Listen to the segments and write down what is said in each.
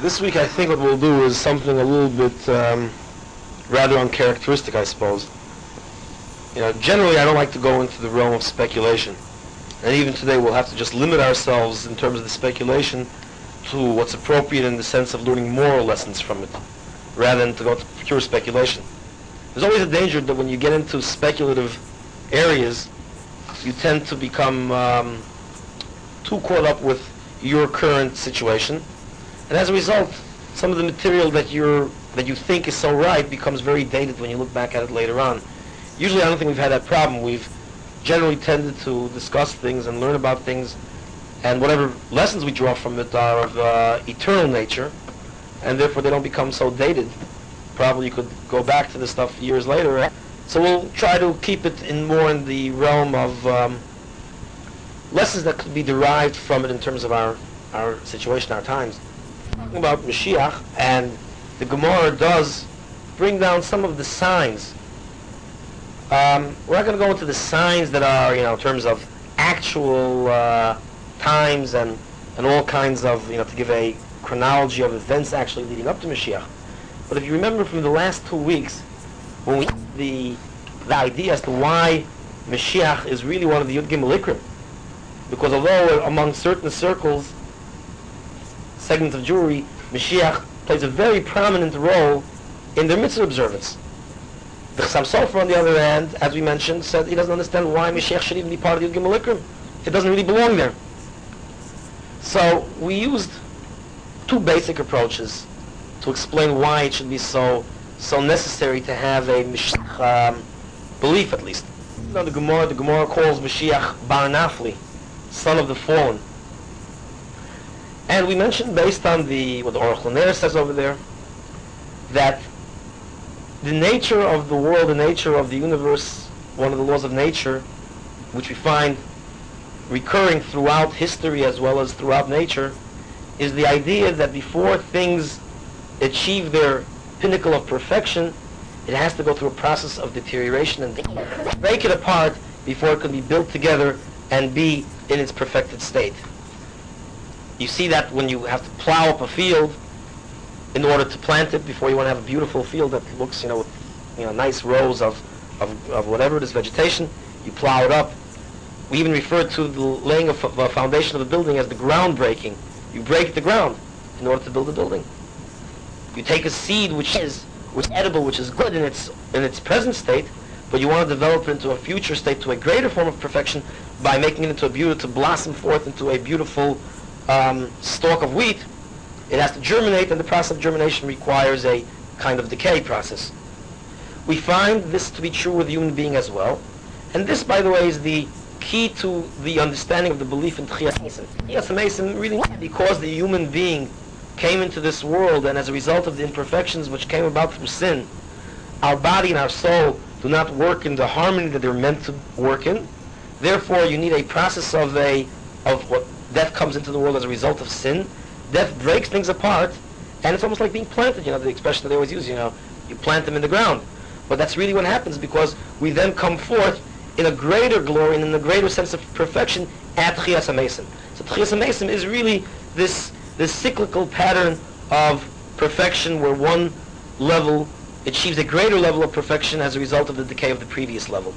This week I think what we'll do is something a little bit um, rather uncharacteristic, I suppose. You know, generally I don't like to go into the realm of speculation. And even today we'll have to just limit ourselves in terms of the speculation to what's appropriate in the sense of learning moral lessons from it, rather than to go to pure speculation. There's always a danger that when you get into speculative areas, you tend to become um, too caught up with your current situation, and as a result, some of the material that you're that you think is so right becomes very dated when you look back at it later on. Usually, I don't think we've had that problem. We've generally tended to discuss things and learn about things, and whatever lessons we draw from it are of uh, eternal nature, and therefore they don't become so dated. Probably you could go back to the stuff years later. So we'll try to keep it in more in the realm of um, lessons that could be derived from it in terms of our, our situation, our times. Talking about Mashiach, and the Gemara does bring down some of the signs. Um, we're not going to go into the signs that are, you know, in terms of actual uh, times and, and all kinds of, you know, to give a chronology of events actually leading up to Mashiach. But if you remember from the last two weeks, when we the the idea as to why Mashiach is really one of the Yud Gimel because although among certain circles, segments of Jewry, Mashiach plays a very prominent role in their mitzvah observance. The Chassam Sofer, on the other hand, as we mentioned, said he doesn't understand why Mashiach should even be part of the Yud It doesn't really belong there. So we used two basic approaches to explain why it should be so so necessary to have a Mashiach um, belief at least. You know, the Gemara, the Gemara calls Mashiach Bar Nafli, son of the fallen. And we mentioned, based on the what the Aruch LaNer says over there, that the nature of the world, the nature of the universe, one of the laws of nature, which we find recurring throughout history as well as throughout nature, is the idea that before things achieve their pinnacle of perfection, it has to go through a process of deterioration and break it apart before it can be built together and be in its perfected state. You see that when you have to plow up a field in order to plant it before you want to have a beautiful field that looks, you know, with, you know, nice rows of, of, of whatever it is, vegetation, you plow it up. We even refer to the laying of a foundation of a building as the groundbreaking. You break the ground in order to build a building. You take a seed which is which is edible, which is good in its in its present state, but you want to develop it into a future state, to a greater form of perfection, by making it into a beautiful, to blossom forth into a beautiful um, stalk of wheat. It has to germinate, and the process of germination requires a kind of decay process. We find this to be true with the human being as well, and this, by the way, is the key to the understanding of the belief in Tchias Mesim. Tchias Mesim really because the human being came into this world and as a result of the imperfections which came about through sin, our body and our soul do not work in the harmony that they're meant to work in. Therefore, you need a process of a of what death comes into the world as a result of sin. Death breaks things apart, and it's almost like being planted. You know the expression that they always use. You know, you plant them in the ground, but that's really what happens because we then come forth in a greater glory and in a greater sense of perfection at Tchias HaMesim. So Tchias HaMesim is really this the cyclical pattern of perfection where one level achieves a greater level of perfection as a result of the decay of the previous level.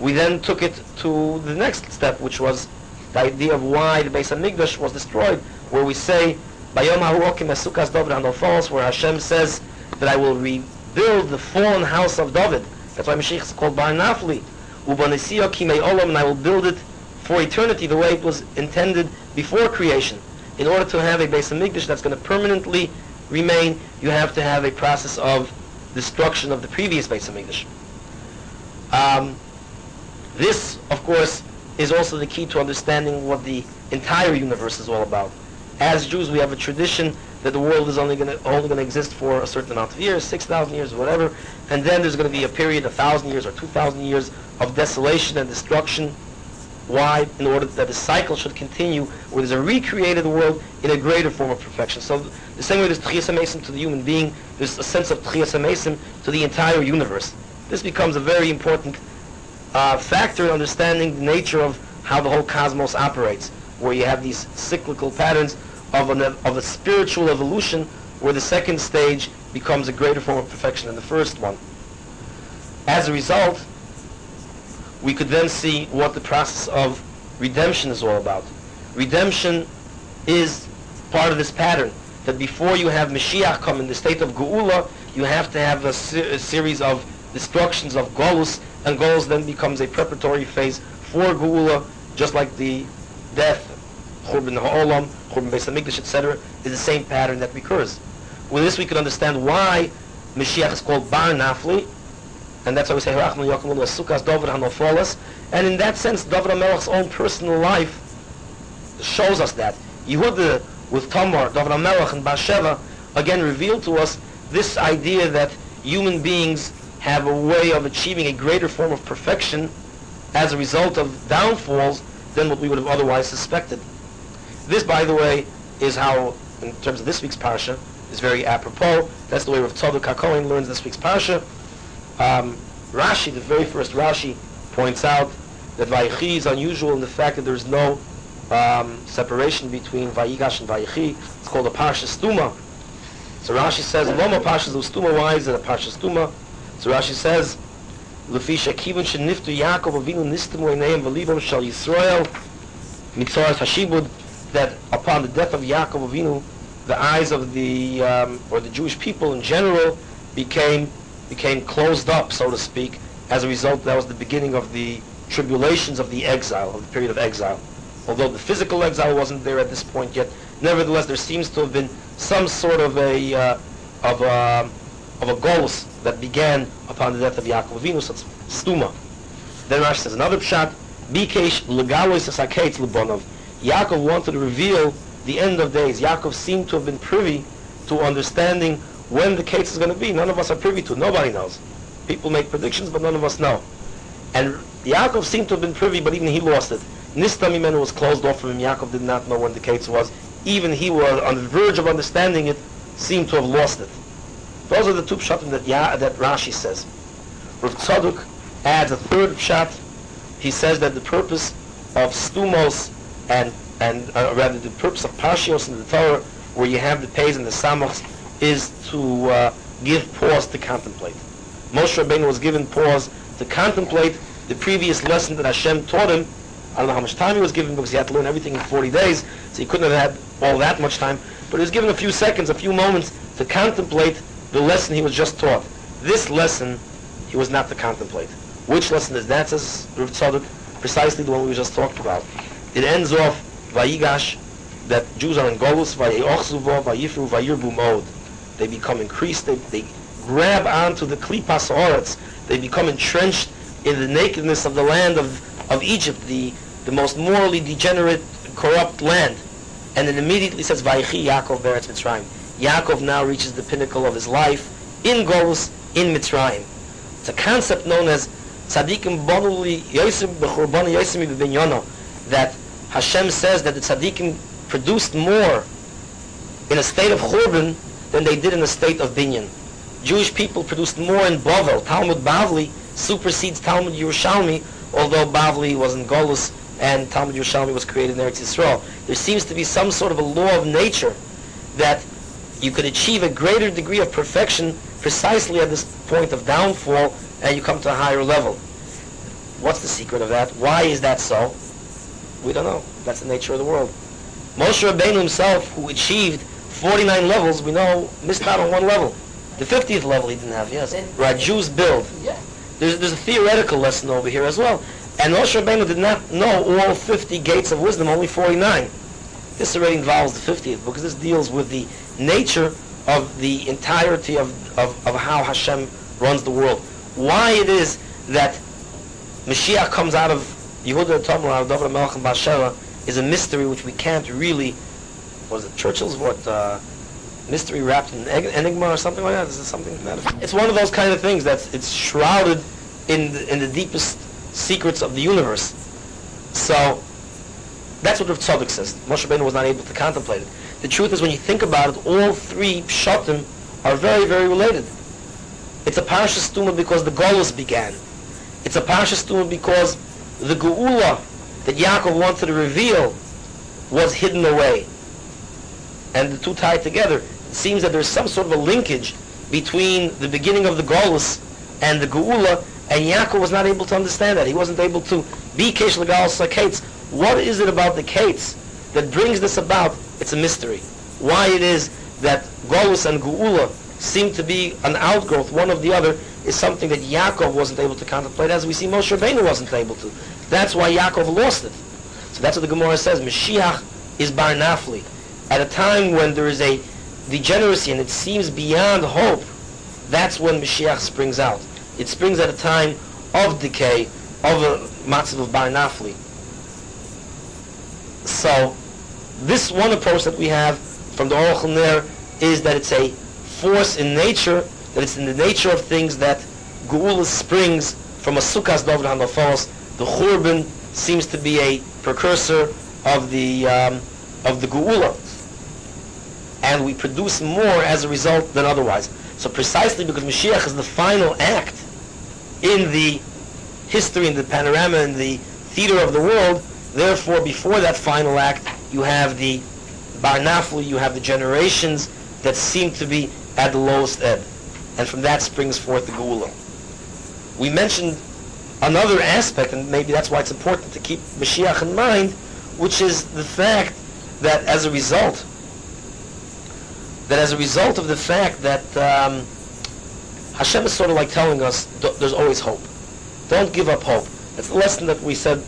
We then took it to the next step, which was the idea of why the Beis Hamikdash was destroyed, where we say, Bayom HaHuokim Esukas David Hanofolas, where Hashem says that I will rebuild the fallen house of David. That's why Mashiach is called Bar Nafli. Ubanisiyah Kimei Olam, and I will build it for eternity, the way it was intended before creation in order to have a Beis Hamikdash that's going to permanently remain, you have to have a process of destruction of the previous Beis Hamikdash. Um, this, of course, is also the key to understanding what the entire universe is all about. As Jews, we have a tradition that the world is only going to exist for a certain amount of years, six thousand years, whatever, and then there's going to be a period, a thousand years or two thousand years of desolation and destruction why? In order that the cycle should continue, where there's a recreated world in a greater form of perfection. So the same way there's Tchias HaMesim to the human being, there's a sense of Tchias HaMesim to the entire universe. This becomes a very important uh, factor in understanding the nature of how the whole cosmos operates, where you have these cyclical patterns of, an, of a spiritual evolution where the second stage becomes a greater form of perfection than the first one. As a result, we could then see what the process of redemption is all about. Redemption is part of this pattern that before you have Mashiach come in the state of Geula, you have to have a, se- a series of destructions of Golus, and goals then becomes a preparatory phase for Geula, just like the death, Churban Ha'olam, Churban Beis HaMikdash, etc., is the same pattern that recurs. With this we can understand why Mashiach is called Bar Nafli, and that's why we say Rachman Yakum Sukas David Hanofolas. And in that sense, David HaMelech's own personal life shows us that. Yehuda uh, with Tamar, David HaMelech and Bathsheba, again revealed to us this idea that human beings have a way of achieving a greater form of perfection as a result of downfalls than what we would have otherwise suspected. This, by the way, is how, in terms of this week's parsha, is very apropos. That's the way Rav Tzadok HaKohen learns this week's parsha. Um, Rashi, the very first Rashi, points out that Vayichi is unusual in the fact that there's no um, separation between Vayigash and Vayichi. It's called a Parsha Stuma. So Rashi says, Loma Parsha Stuma, why is it a Parsha Stuma? So Rashi says, Lefisha Kivun Sheniftu Yaakov Avinu Nistimu Eineim Velibam Shal Yisrael Mitzoras Hashibud that upon the death of Yaakov Avinu, the eyes of the um, or the Jewish people in general became became closed up, so to speak. As a result, that was the beginning of the tribulations of the exile, of the period of exile. Although the physical exile wasn't there at this point yet, nevertheless, there seems to have been some sort of a uh, of a of a golus that began upon the death of Yaakov Avinu, so it's stuma. Then Rashi says another pshat, Bikesh legalois saketz lebonov. Yaakov wanted to reveal the end of days. Yaakov seemed to have been privy to understanding when the ketz is going to be. None of us are privy to. Nobody knows. People make predictions, but none of us know. And Yaakov seemed to have been privy, but even he lost it. Nistam Imenu was closed off from him. Yaakov did not know when the ketz was. Even he was on the verge of understanding it, seemed to have lost it. Those are the two pshatim that, that Rashi says. Rav Tzadok adds a third pshat. He says that the purpose of stumos and and uh, rather the purpose of Parshios in the Torah, where you have the pays and the samachs, is to uh, give pause to contemplate. Moshe Rabbeinu was given pause to contemplate the previous lesson that Hashem taught him. I don't know how much time he was given because he had to learn everything in 40 days, so he couldn't have had all that much time. But he was given a few seconds, a few moments to contemplate the lesson he was just taught. This lesson he was not to contemplate. Which lesson is that, says Rav Tzadok? Precisely the one we just talked about. It ends off Vayigash, that Jews are in Golus, Vayeochzuvo, Vayifru, Vayirbu mode. They become increased, they, they grab onto the Klipas Oretz, they become entrenched in the nakedness of the land of, of Egypt, the, the most morally degenerate, corrupt land. And then immediately says, Vayichi Yaakov Beretz Mitzrayim. Yaakov now reaches the pinnacle of his life in Golus, in Mitzrayim. It's a concept known as Tzadikim Bonuli Yosem Bechurban Yosem Binyono, that Hashem says that the tzaddikim produced more in a state of churban than they did in a state of binyan. Jewish people produced more in Bavel. Talmud Bavli supersedes Talmud Yerushalmi, although Bavli was in Golus and Talmud Yerushalmi was created in Eretz Yisrael. There seems to be some sort of a law of nature that you could achieve a greater degree of perfection precisely at this point of downfall and you come to a higher level. What's the secret of that? Why is that so? We don't know. That's the nature of the world. Moshe Rabbeinu himself, who achieved 49 levels, we know missed out on one level. The 50th level he didn't have, yes. Right, Jews build. Yeah. There's, there's a theoretical lesson over here as well. And Moshe Rabbeinu did not know all 50 gates of wisdom, only 49. This already involves the 50th, because this deals with the nature of the entirety of, of, of how Hashem runs the world. Why it is that Mashiach comes out of Yehuda Tamar, David Melech and Bathsheba is a mystery which we can't really, was it Churchill's what, uh, mystery wrapped in enigma or something like that? Is it something that? It's one of those kind of things that's, it's shrouded in the, in the deepest secrets of the universe. So, that's what Rav Tzadok says. Moshe Rabbeinu was not able to contemplate it. The truth is, when you think about it, all three pshatim are very, very related. It's a parasha stuma because the Golus began. It's a parasha stuma because the Geula that Yaakov wanted to reveal was hidden away. and the two tied together, it seems that there's some sort of a linkage between the beginning of the Golus and the Geula, and Yaakov was not able to understand that. He wasn't able to be Kesh Legalis Kates. What is it about the Kates that brings this about? It's a mystery. Why it is that Golus and Geula seem to be an outgrowth, one of the other, is something that Yaakov wasn't able to contemplate, as we see Moshe Rabbeinu wasn't able to. That's why Yaakov lost it. So that's what the Gemara says. Mashiach is Bar Nafli. At a time when there is a degeneracy and it seems beyond hope, that's when Mashiach springs out. It springs at a time of decay, of a matzav of Bar Nafli. So, this one approach that we have from the Orach Ner is that it's a force in nature, that it's in the nature of things that Geula springs from a Sukkah's Dovid HaNafos. The Churban seems to be a precursor of the um, of the Geula. And we produce more as a result than otherwise. So precisely because Mashiach is the final act in the history, in the panorama, in the theater of the world, therefore before that final act, you have the Barnaflu, you have the generations that seem to be at the lowest ebb. And from that springs forth the Geula. We mentioned another aspect, and maybe that's why it's important to keep Mashiach in mind, which is the fact that as a result, that as a result of the fact that um, Hashem is sort of like telling us there's always hope. Don't give up hope. That's the lesson that we said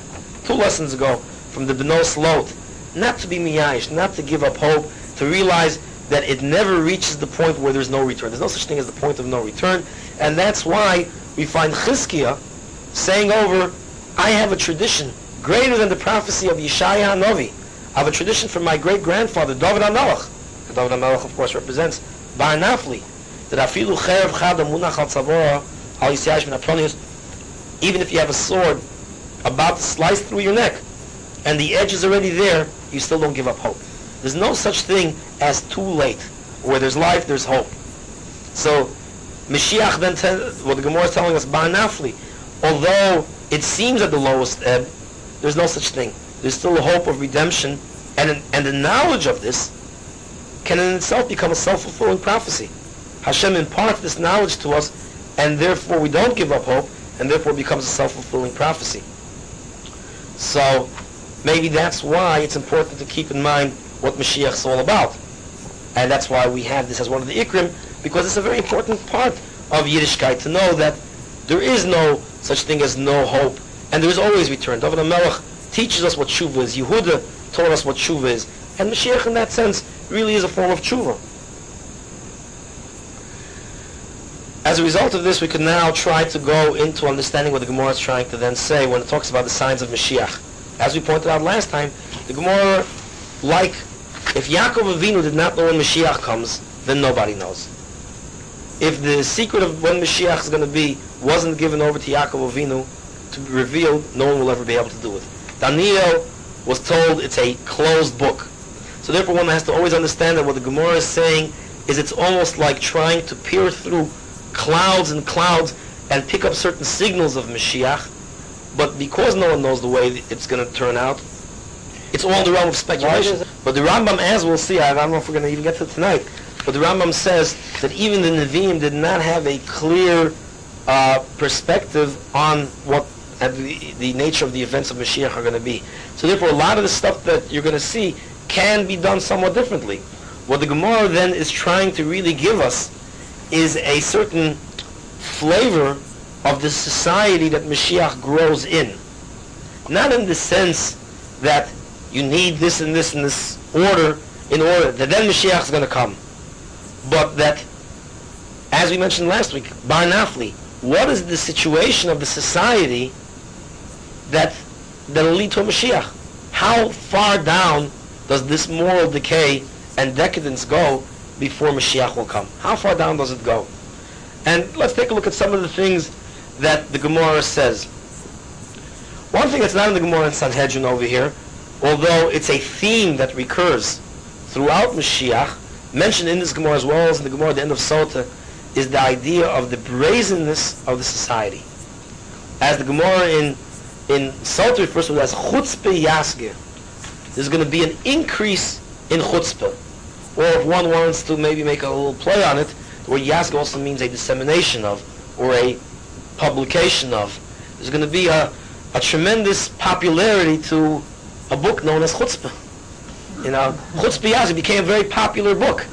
two lessons ago from the Benos Lot. Not to be miyash, not to give up hope, to realize that it never reaches the point where there's no return. There's no such thing as the point of no return. And that's why we find Chizkiah saying over, I have a tradition greater than the prophecy of Yeshaya Hanovi. I have a tradition from my great-grandfather, David HaMelech. David HaMelech, of course, represents Bar Nafli. That afilu cherev chada munach al tzavora al yisyash even if you have a sword about to slice through your neck, and the edge is already there, you still don't give up hope. There's no such thing as too late. Where there's life, there's hope. So, Mashiach then, what the Gemara is telling us, Bar Nafli, although it seems at the lowest ebb, there's no such thing. There's still a hope of redemption, and, and the knowledge of this can in itself become a self-fulfilling prophecy. Hashem imparts this knowledge to us, and therefore we don't give up hope, and therefore it becomes a self-fulfilling prophecy. So maybe that's why it's important to keep in mind what Mashiach is all about. And that's why we have this as one of the Ikrim, because it's a very important part of Yiddishkeit to know that there is no such thing as no hope, and there is always return. David HaMelech teaches us what tshuva is. Yehuda taught us what tshuva is. And Mashiach, in that sense, really is a form of tshuva. As a result of this, we can now try to go into understanding what the Gemara is trying to then say when it talks about the signs of Mashiach. As we pointed out last time, the Gemara, like if Yaakov Avinu did not know when Mashiach comes, then nobody knows. If the secret of when Mashiach is going to be wasn't given over to Yaakov Avinu to be revealed, no one will ever be able to do it. Daniel was told it's a closed book. So therefore one has to always understand that what the Gemara is saying is it's almost like trying to peer through clouds and clouds and pick up certain signals of Mashiach. But because no one knows the way it's going to turn out, it's all in the realm of speculation. But the Rambam, as we'll see, I don't know if we're going to even get to tonight, but the Rambam says that even the Nevi'im did not have a clear uh, perspective on what uh, the, the nature of the events of Mashiach are going to be. So therefore, a lot of the stuff that you're going to see can be done somewhat differently. What the Gemara then is trying to really give us is a certain flavor of the society that Mashiach grows in. Not in the sense that you need this and this and this order in order that then Mashiach is going to come. But that, as we mentioned last week, Bar Nafli, what is the situation of the society that that'll lead to a Mashiach? How far down does this moral decay and decadence go before Mashiach will come? How far down does it go? And let's take a look at some of the things that the Gemara says. One thing that's not in the Gemara in Sanhedrin over here, although it's a theme that recurs throughout Mashiach, mentioned in this Gemara as well as in the Gemara at the end of Sota, is the idea of the brazenness of the society. As the Gemara in in Sota refers to it as chutzpah yasgir, there's going to be an increase in chutzpah. Or if one wants to maybe make a little play on it, where yasg also means a dissemination of, or a publication of. There's going to be a, a tremendous popularity to a book known as Chutzpah. You know, Chutzpah Yasg became a very popular book.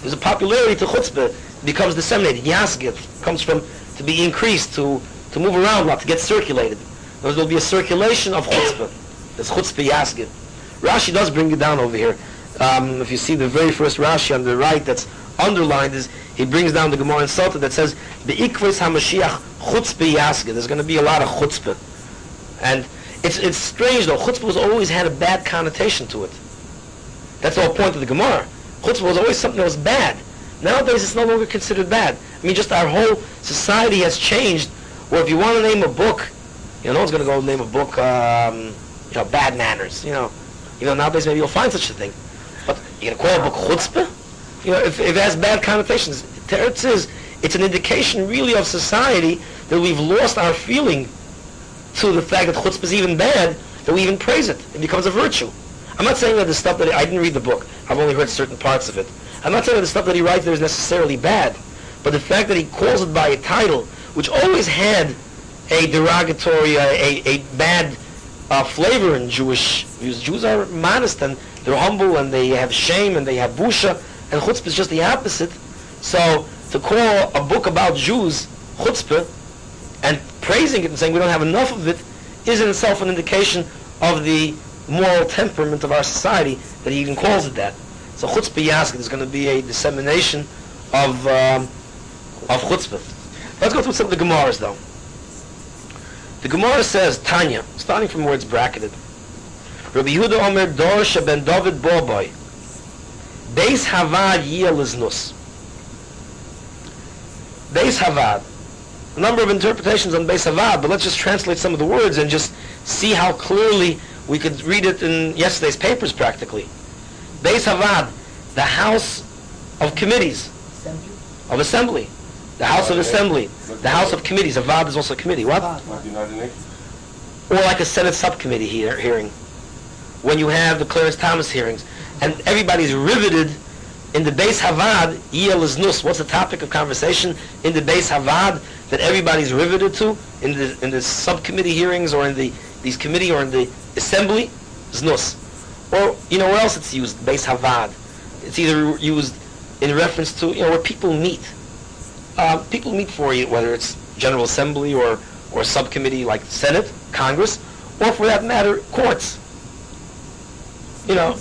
There's a popularity to Chutzpah. It becomes disseminated. Yasg comes from to be increased, to, to move around a lot, to get circulated. There will be a circulation of Chutzpah. There's Chutzpah Yasg. Rashi does bring it down over here. Um, if you see the very first Rashi on the right that's underlined is he brings down the Gemara in Sota that says Be'ikvus HaMashiach Chutzpah Yasgid. There's going to be a lot of chutzpah. And it's, it's strange though, chutzpah has always had a bad connotation to it. That's the whole point of the Gemara. Chutzpah was always something that was bad. Nowadays it's no longer considered bad. I mean, just our whole society has changed where if you want to name a book, you know, no one's going to go name a book, um, you know, bad manners, you know. You know, nowadays maybe you'll find such a thing. You're going to call a book chutzpah? You know, if, if it has bad connotations. Teretz is, it's an indication really of society that we've lost our feeling to the fact that chutzpah is even bad, that we even praise it. It becomes a virtue. I'm not saying that the stuff that I didn't read the book. I've only read certain parts of it. I'm not saying that the stuff that he writes there is necessarily bad, but the fact that he calls it by a title, which always had a derogatory, a, a, bad uh, flavor in Jewish views. Jews are modest and they're humble and they have shame and they have busha, and chutzpah is just the opposite. So to call a book about Jews chutzpah and praising it and saying we don't have enough of it is in itself an indication of the moral temperament of our society that he even calls it that. So chutzpah yaskin is going to be a dissemination of um, of chutzpah. Let's go through some of the Gemaras though. The Gemara says, Tanya, starting from where it's bracketed. Rabbi Yehuda Omer Dor ben David Boboy. Beis Havad Yiyah Liznus. Beis Havad a number of interpretations on Beis Havad, but let's just translate some of the words and just see how clearly we could read it in yesterday's papers practically. Beis Havad, the house of committees, assembly. of assembly. The house of assembly, the house of committees. Avad is also a committee. What? Or like a Senate subcommittee here, hearing. When you have the Clarence Thomas hearings, and everybody's riveted in the Beis Havad, Yiyah Liznus. What's the topic of conversation in the Beis Havad? that everybody's riveted to? In the in the subcommittee hearings or in the these committee or in the assembly? Znus. Or you know where else it's used Beis Havad? It's either used in reference to you know where people meet. Uh, people meet for you whether it's general assembly or or subcommittee like Senate Congress or for that matter courts you know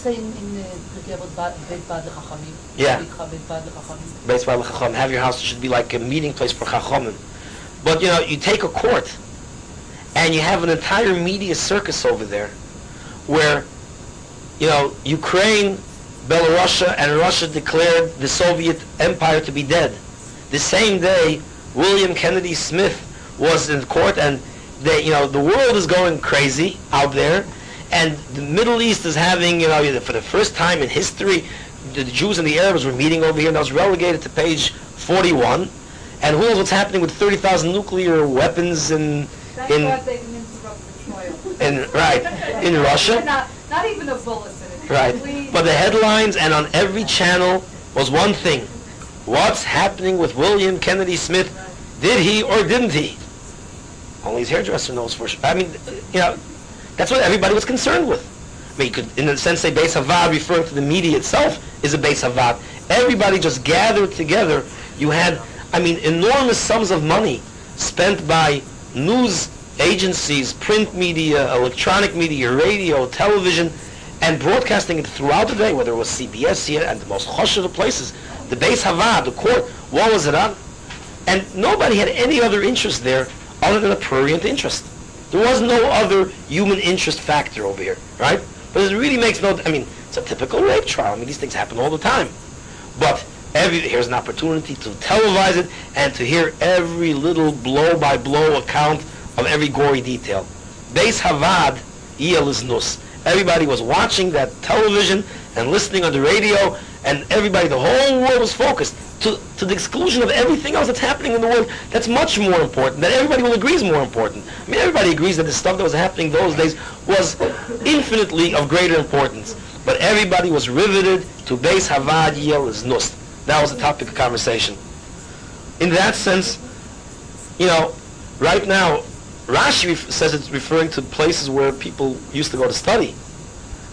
yeah. Have your house should be like a meeting place for Chachamim. But you know, you take a court and you have an entire media circus over there where you know, Ukraine, Belarus and Russia declared the Soviet empire to be dead. The same day William Kennedy Smith was in court and they, you know, the world is going crazy out there and the Middle East is having, you know, for the first time in history, the Jews and the Arabs were meeting over here and I was relegated to page 41 and who knows what's happening with 30,000 nuclear weapons in in in right in Russia. not, not even a bulletin. Right, Please. but the headlines and on every channel was one thing: what's happening with William Kennedy Smith? Did he or didn't he? Only his hairdresser knows for sure. I mean, you know, that's what everybody was concerned with. I mean, could, in a sense, say Beis Havad, referring to the media itself, is a Beis Havad. Everybody just gathered together. You had I mean, enormous sums of money spent by news agencies, print media, electronic media, radio, television, and broadcasting it throughout the day, whether it was CBS here and the most hush of the places, the Beis Havad, the court, what was it on? And nobody had any other interest there other than a prurient interest. There was no other human interest factor over here, right? But it really makes no, I mean, it's a typical rape trial. I mean, these things happen all the time. But every here's an opportunity to televise it and to hear every little blow by blow account of every gory detail. Beis Havad Yiyah Liznus. Everybody was watching that television and listening on the radio, and everybody, the whole world was focused to, to the exclusion of everything else that's happening in the world that's much more important, that everybody will agree is more important. I mean, everybody agrees that the stuff that was happening those days was infinitely of greater importance. but everybody was riveted to Beis Havad Yel is Nust. That was the topic of conversation. In that sense, you know, right now, Rashi says it's referring to places where people used to go to study.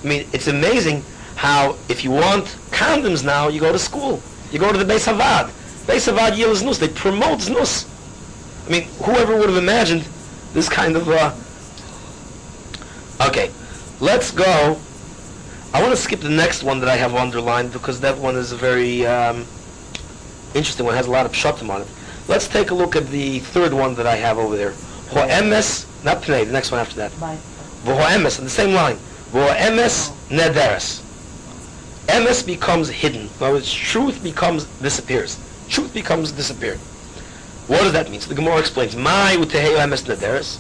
I mean, it's amazing how if you want condoms now, you go to school. You go to the Beis Havad. Beis Havad Yil is Nus. They promote Nus. I mean, whoever would have imagined this kind of... Uh... Okay, let's go. I want to skip the next one that I have underlined because that one is a very um, interesting one. It has a lot of pshatim on it. Let's take a look at the third one that I have over there. Ho'emes, not Pnei, the next one after that. Vo'emes, on the same line. Vo'emes nederes. Emes becomes hidden. In other words, truth becomes, disappears. Truth becomes disappeared. What does that mean? So the Gemara explains, Mai uteheu emes nederes.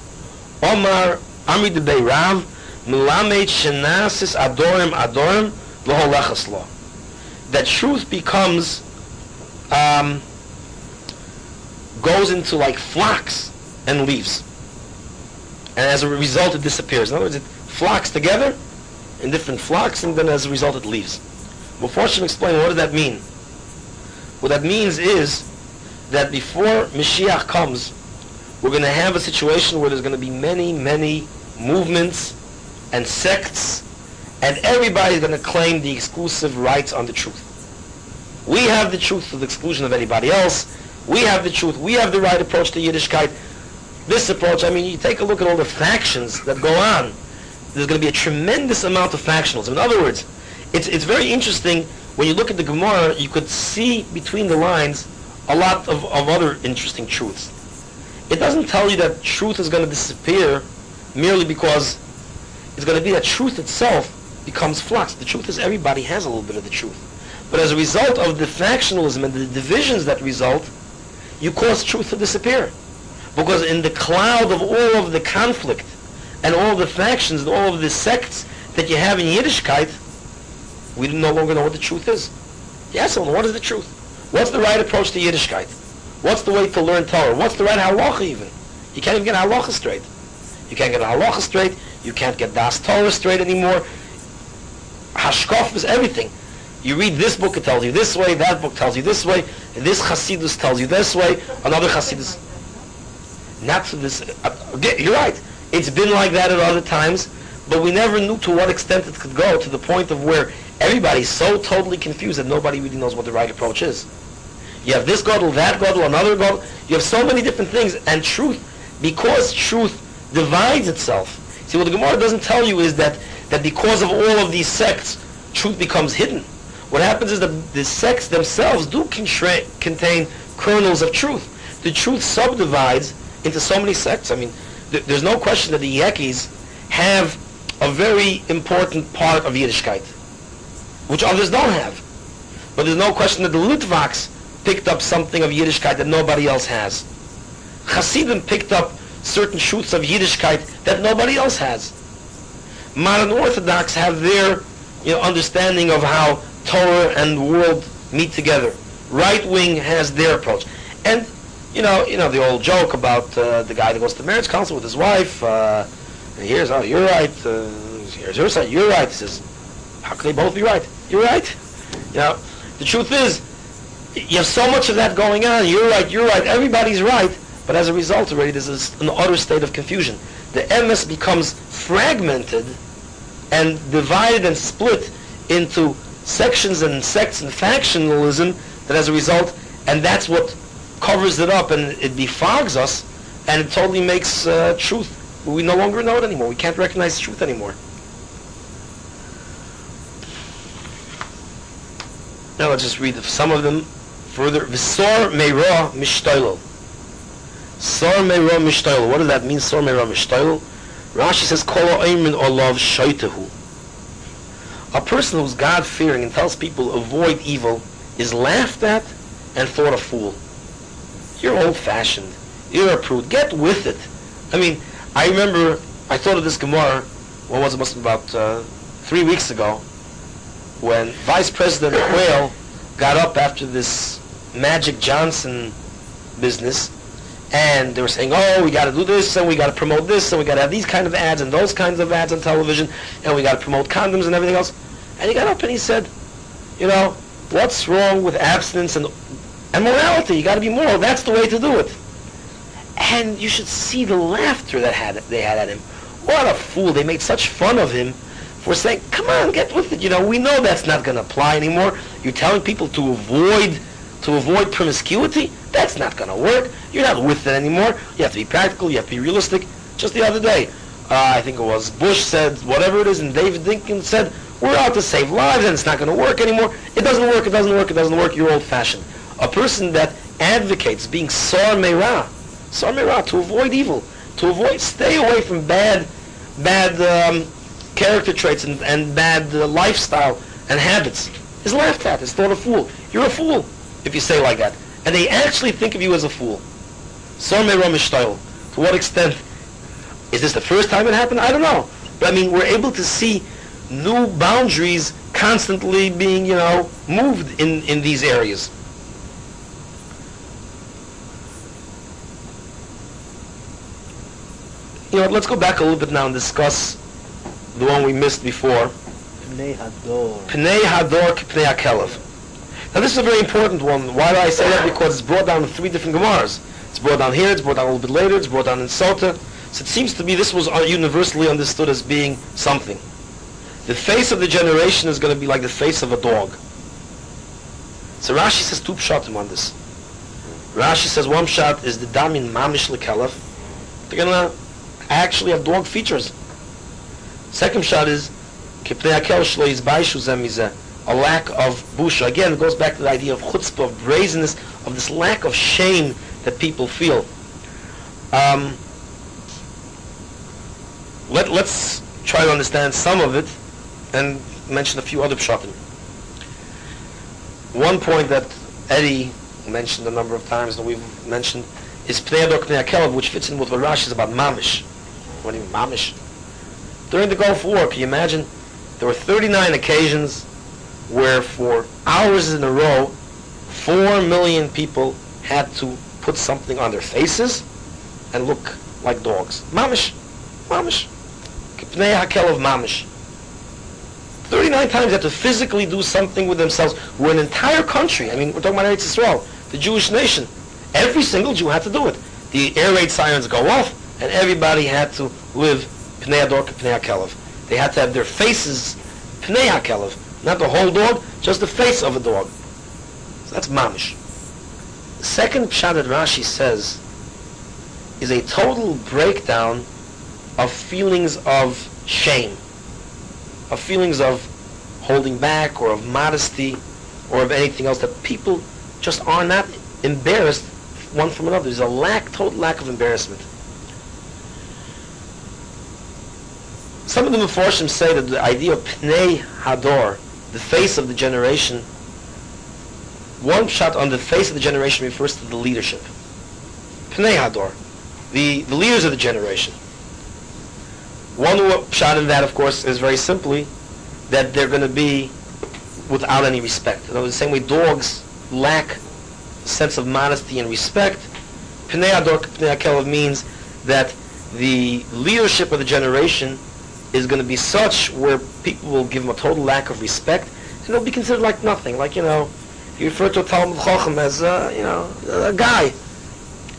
Omar Amri de Milamed shenasis adorim adorim, loholechas lo. That truth becomes, um, goes into like flocks and leaves. And as a result it disappears. In other words, it flocks together in different flocks and then as a result it leaves. Before Shem explain what does that mean? What that means is that before Mashiach comes, we're going to have a situation where there's going to be many, many movements and sects, and everybody's going to claim the exclusive rights on the truth. We have the truth to the exclusion of anybody else. We have the truth. We have the right approach to Yiddishkeit. This approach, I mean, you take a look at all the factions that go on. There's going to be a tremendous amount of factionalism. In other words, it's, it's very interesting when you look at the Gemara, you could see between the lines a lot of, of other interesting truths. It doesn't tell you that truth is going to disappear merely because it's going to be that truth itself becomes flux. The truth is everybody has a little bit of the truth. But as a result of the factionalism and the divisions that result, you cause truth to disappear. Because in the cloud of all of the conflict and all of the factions and all of the sects that you have in Yiddishkeit, we no longer know what the truth is. Yes, well, what is the truth? What's the right approach to Yiddishkeit? What's the way to learn Torah? What's the right halacha even? You can't even get halacha straight. You can't get halacha straight. You can't get das Torah straight anymore. Hashkof is everything. You read this book, it tells you this way. That book tells you this way. This Hasidus tells you this way. Another Hasidus. Not to this. Uh, you're right. It's been like that at other times, but we never knew to what extent it could go to the point of where everybody's so totally confused that nobody really knows what the right approach is. You have this godel, that godel, another godel. You have so many different things, and truth, because truth divides itself. See, what the Gemara doesn't tell you is that, that because of all of these sects, truth becomes hidden. What happens is that the sects themselves do contra- contain kernels of truth. The truth subdivides into so many sects. I mean, th- there's no question that the Yekis have a very important part of Yiddishkeit, which others don't have. But there's no question that the Litvaks picked up something of Yiddishkeit that nobody else has. Hasidim picked up certain truths of Yiddishkeit that nobody else has. Modern Orthodox have their you know, understanding of how Torah and world meet together. Right wing has their approach. And, you know, you know the old joke about uh, the guy that goes to the marriage council with his wife. Uh, and here's, oh, you're right. Uh, here's your side. You're right. He says, how can they both be right? You're right. You know, the truth is, you have so much of that going on. You're right. You're right. Everybody's right. But as a result, already there's an utter state of confusion. The Emes becomes fragmented and divided and split into sections and sects and factionalism that as a result, and that's what covers it up and it befogs us and it totally makes uh, truth. We no longer know it anymore. We can't recognize truth anymore. Now let's just read some of them further. Visor meira mishtoilel. Sor meira mishtoilel. What does that mean, sor meira mishtoilel? Rashi says, Kol ha'oimin olav shaitahu. A person who's God-fearing and tells people avoid evil is laughed at and thought a fool. You're old-fashioned. You're a prude. Get with it. I mean, I remember, I thought of this Gemara, what was it, must have about uh, three weeks ago, when Vice President Quayle got up after this Magic Johnson business, and they were saying, oh, we got to do this, and we got to promote this, and we got to have these kind of ads and those kinds of ads on television, and we got to promote condoms and everything else. And he got up and he said, you know, what's wrong with abstinence and, and morality? You got to be moral. That's the way to do it. And you should see the laughter that had they had at him. What a fool! They made such fun of him for saying, "Come on, get with it." You know, we know that's not going to apply anymore. You're telling people to avoid to avoid promiscuity. That's not going to work. You're not with it anymore. You have to be practical. You have to be realistic. Just the other day, uh, I think it was Bush said whatever it is, and David Dinkins said we're out to save lives, and it's not going to work anymore. It doesn't work. It doesn't work. It doesn't work. You're old-fashioned. A person that advocates being sar meirah, sar meirah, to avoid evil, to avoid, stay away from bad, bad um, character traits and, and bad uh, lifestyle and habits, is laughed at. Is thought a fool. You're a fool if you say like that. And they actually think of you as a fool. Sar meirah mishtayl. To what extent? Is this the first time it happened? I don't know. But I mean, we're able to see new boundaries constantly being, you know, moved in, in these areas. You know, let's go back a little bit now and discuss the one we missed before. Pnei Hador. Pnei Hador Pnei HaKelev. Now this is a very important one. Why do I say that? Because it's brought down in three different Gemaras. It's brought down here, it's brought down a little bit later, it's brought down in Sota. So it seems to me this was uh, universally understood as being something. The face of the generation is going to be like the face of a dog. So Rashi says two pshatim on this. Rashi says one shot is the damin mamish lekelef. They're going to actually have dog features. Second shot is. A lack of busha. Again, it goes back to the idea of chutzpah, of brazenness, of this lack of shame that people feel. Um, let, let's try to understand some of it and mention a few other pshatim. One point that Eddie mentioned a number of times and we've mentioned is Pnei HaKelev, which fits in with what Rashi is about mamish. What do you mean mamish? During the Gulf War, can you imagine? There were 39 occasions where for hours in a row, 4 million people had to put something on their faces and look like dogs. Mamish. Mamish. Pnei HaKelev mamish. 39 times they had to physically do something with themselves. An entire country. I mean, we're talking about Eretz Yisrael, the Jewish nation. Every single Jew had to do it. The air raid sirens go off, and everybody had to live Pnei Ador Pnei HaKelev. They had to have their faces Pnei HaKelev. Not the whole dog, just the face of a dog. So that's mamish. The second pshat that Rashi says is a total breakdown of feelings of shame of feelings of holding back or of modesty or of anything else that people just are not embarrassed one from another. There's a lack, total lack of embarrassment. Some of the Mephoshim say that the idea of Pnei Hador, the face of the generation, one shot on the face of the generation refers to the leadership. Pnei Hador, the, the leaders of the generation. One shot in that, of course, is very simply that they're going to be without any respect. In the same way dogs lack sense of modesty and respect, Pnei Ador Pnei means that the leadership of the generation is going to be such where people will give them a total lack of respect, and they'll be considered like nothing. Like, you know, you refer to a Talmud Chochem as, uh, you know, a guy.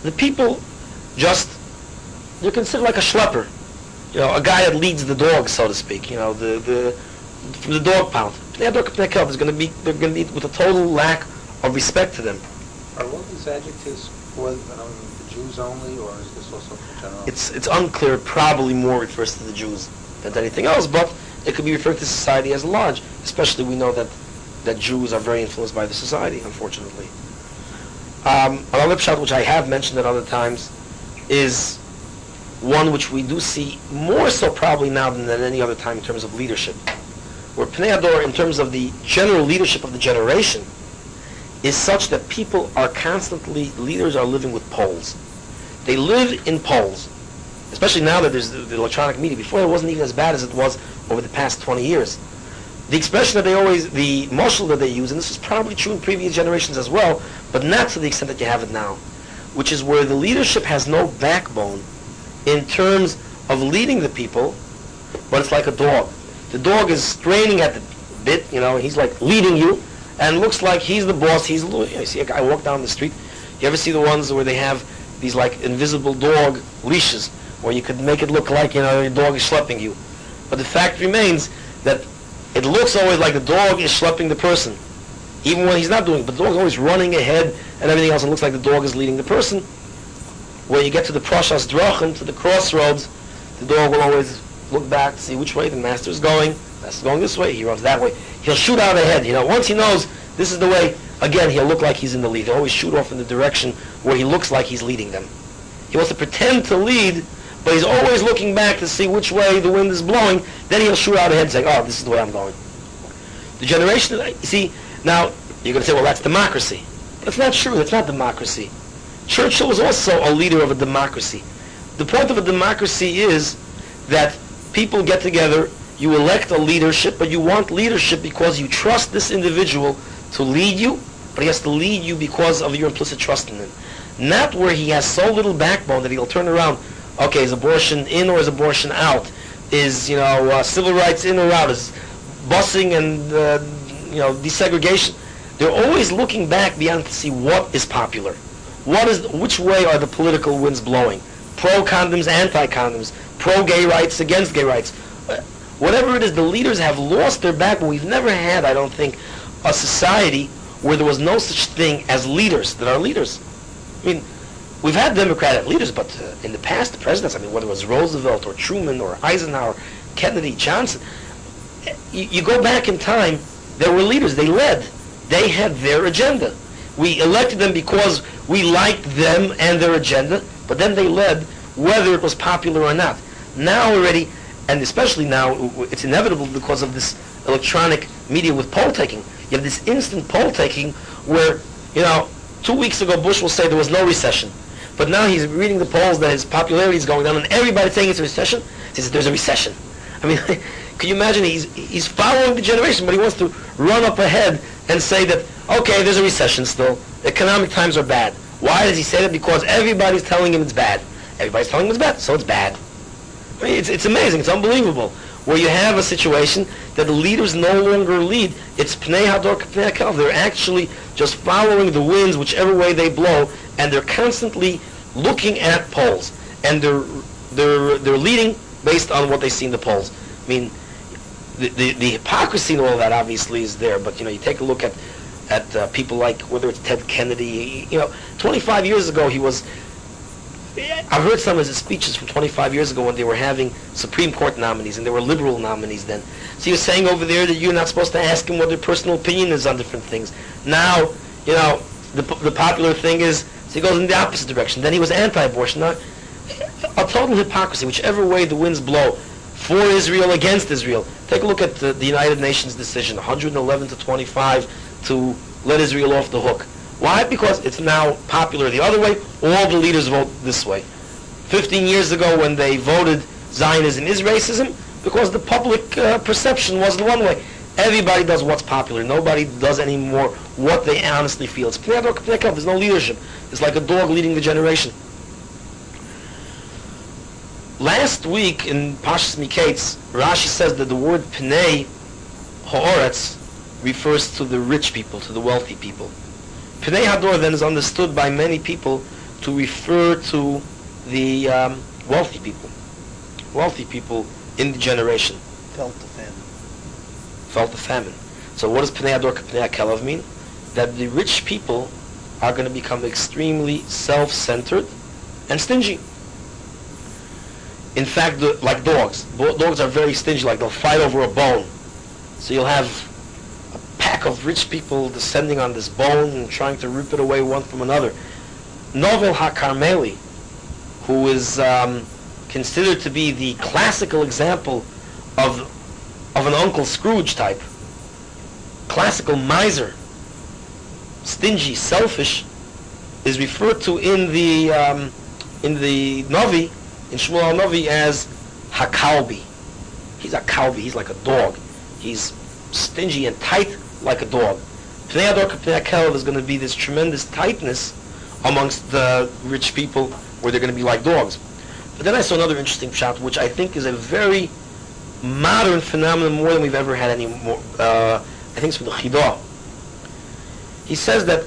The people just, they're considered like a schlepper you know, a guy that leads the dog, so to speak, you know, the, the, from the dog pound. Pnei Ador is going to be, they're going to be with a total lack of respect to them. Are all these adjectives for um, the Jews only, or is this also for general? It's, it's unclear. It probably more refers to the Jews than anything else, but it could be referring to society as large. Especially we know that, that Jews are very influenced by the society, unfortunately. Um, another pshat, which I have mentioned at other times, is one which we do see more so probably now than at any other time in terms of leadership. Where Pnei Ador, in terms of the general leadership of the generation, is such that people are constantly, leaders are living with polls. They live in polls, especially now that there's the, the electronic media. Before it wasn't even as bad as it was over the past 20 years. The expression that they always, the mashal that they use, and this is probably true in previous generations as well, but not to the extent that you have it now, which is where the leadership has no backbone in terms of leading the people, but it's like a dog. The dog is straining at the, bit, you know, he's like leading you, and looks like he's the boss. He's you see a guy walk down the street. You ever see the ones where they have these like invisible dog leashes, where you could make it look like you know your dog is schlepping you, but the fact remains that it looks always like the dog is schlepping the person, even when he's not doing it. But the dog's always running ahead and everything else, and looks like the dog is leading the person. Where you get to the Prashas Drachen, to the crossroads, the dog will always look back to see which way the master is going. The master's going this way, he runs that way. He'll shoot out ahead. You know, once he knows this is the way, again, he'll look like he's in the lead. He'll always shoot off in the direction where he looks like he's leading them. He wants to pretend to lead, but he's always looking back to see which way the wind is blowing. Then he'll shoot out ahead and saying, oh, this is the way I'm going. The generation, you see, now you're going to say, well, that's democracy. That's not true. That's not democracy. Churchill was also a leader of a democracy. The point of a democracy is that people get together, you elect a leadership, but you want leadership because you trust this individual to lead you, but he has to lead you because of your implicit trust in him. Not where he has so little backbone that he'll turn around, okay, is abortion in or is abortion out? Is, you know, uh, civil rights in or out? Is busing and, uh, you know, desegregation? They're always looking back beyond to see what is popular. What is, which way are the political winds blowing? Pro-condoms, anti-condoms, pro-gay rights, against gay rights. Uh, whatever it is, the leaders have lost their backbone. We've never had, I don't think, a society where there was no such thing as leaders that are leaders. I mean, we've had democratic leaders, but uh, in the past, the presidents, I mean, whether it was Roosevelt or Truman or Eisenhower, Kennedy, Johnson, you, you go back in time, there were leaders. They led. They had their agenda. We elected them because we liked them and their agenda, but then they led whether it was popular or not. Now already, and especially now, it's inevitable because of this electronic media with poll taking. You have this instant poll taking where, you know, two weeks ago Bush will say there was no recession. But now he's reading the polls that his popularity is going down and everybody's saying it's a recession. He says there's a recession. I mean, can you imagine he's, he's following the generation, but he wants to run up ahead and say that, okay, there's a recession still. Economic times are bad. Why does he say that? Because everybody's telling him it's bad. Everybody's telling him it's bad, so it's bad. I mean, it's, it's amazing. It's unbelievable. Where you have a situation that the leaders no longer lead. It's Pnei Hador Pnei. They're actually just following the winds whichever way they blow, and they're constantly looking at polls. And they're, they're, they're leading based on what they see in the polls. I mean, the, the, the hypocrisy and all that obviously is there, but you know, you take a look at at uh, people like whether it's Ted Kennedy. You know, 25 years ago he was. I've heard some of his speeches from 25 years ago when they were having Supreme Court nominees and they were liberal nominees then. So you're saying over there that you're not supposed to ask him what their personal opinion is on different things. Now, you know, the, the popular thing is so he goes in the opposite direction. Then he was anti-abortion. Now, a total hypocrisy. Whichever way the winds blow, for Israel, against Israel. Take a look at the, the United Nations decision, 111 to 25 to let Israel off the hook. Why? Because it's now popular the other way. All the leaders vote this way. 15 years ago when they voted Zionism is racism, because the public uh, perception wasn't one way. Everybody does what's popular. Nobody does anymore what they honestly feel. It's There's no leadership. It's like a dog leading the generation. Last week in Parshas Miketz, Rashi says that the word Pnei Ha'oretz refers to the rich people, to the wealthy people. Pnei Hador then is understood by many people to refer to the um, wealthy people, wealthy people in the generation. Felt the famine. So what does Pnei Hador Pnei HaKelev mean? That the rich people are going to become extremely self-centered and stingy. In fact, the, like dogs, dogs are very stingy. Like they'll fight over a bone. So you'll have a pack of rich people descending on this bone and trying to rip it away one from another. Naval HaKarmeli, who is um, considered to be the classical example of, of an Uncle Scrooge type, classical miser, stingy, selfish, is referred to in the um, in the Navi, in Shmuel Navi as Hakalbi. He's a kalbi. He's like a dog. He's stingy and tight like a dog. Pnei Ador is going to be this tremendous tightness amongst the rich people where they're going to be like dogs. But then I saw another interesting shot, which I think is a very modern phenomenon more than we've ever had any more. Uh, I think it's from the Chidah. He says that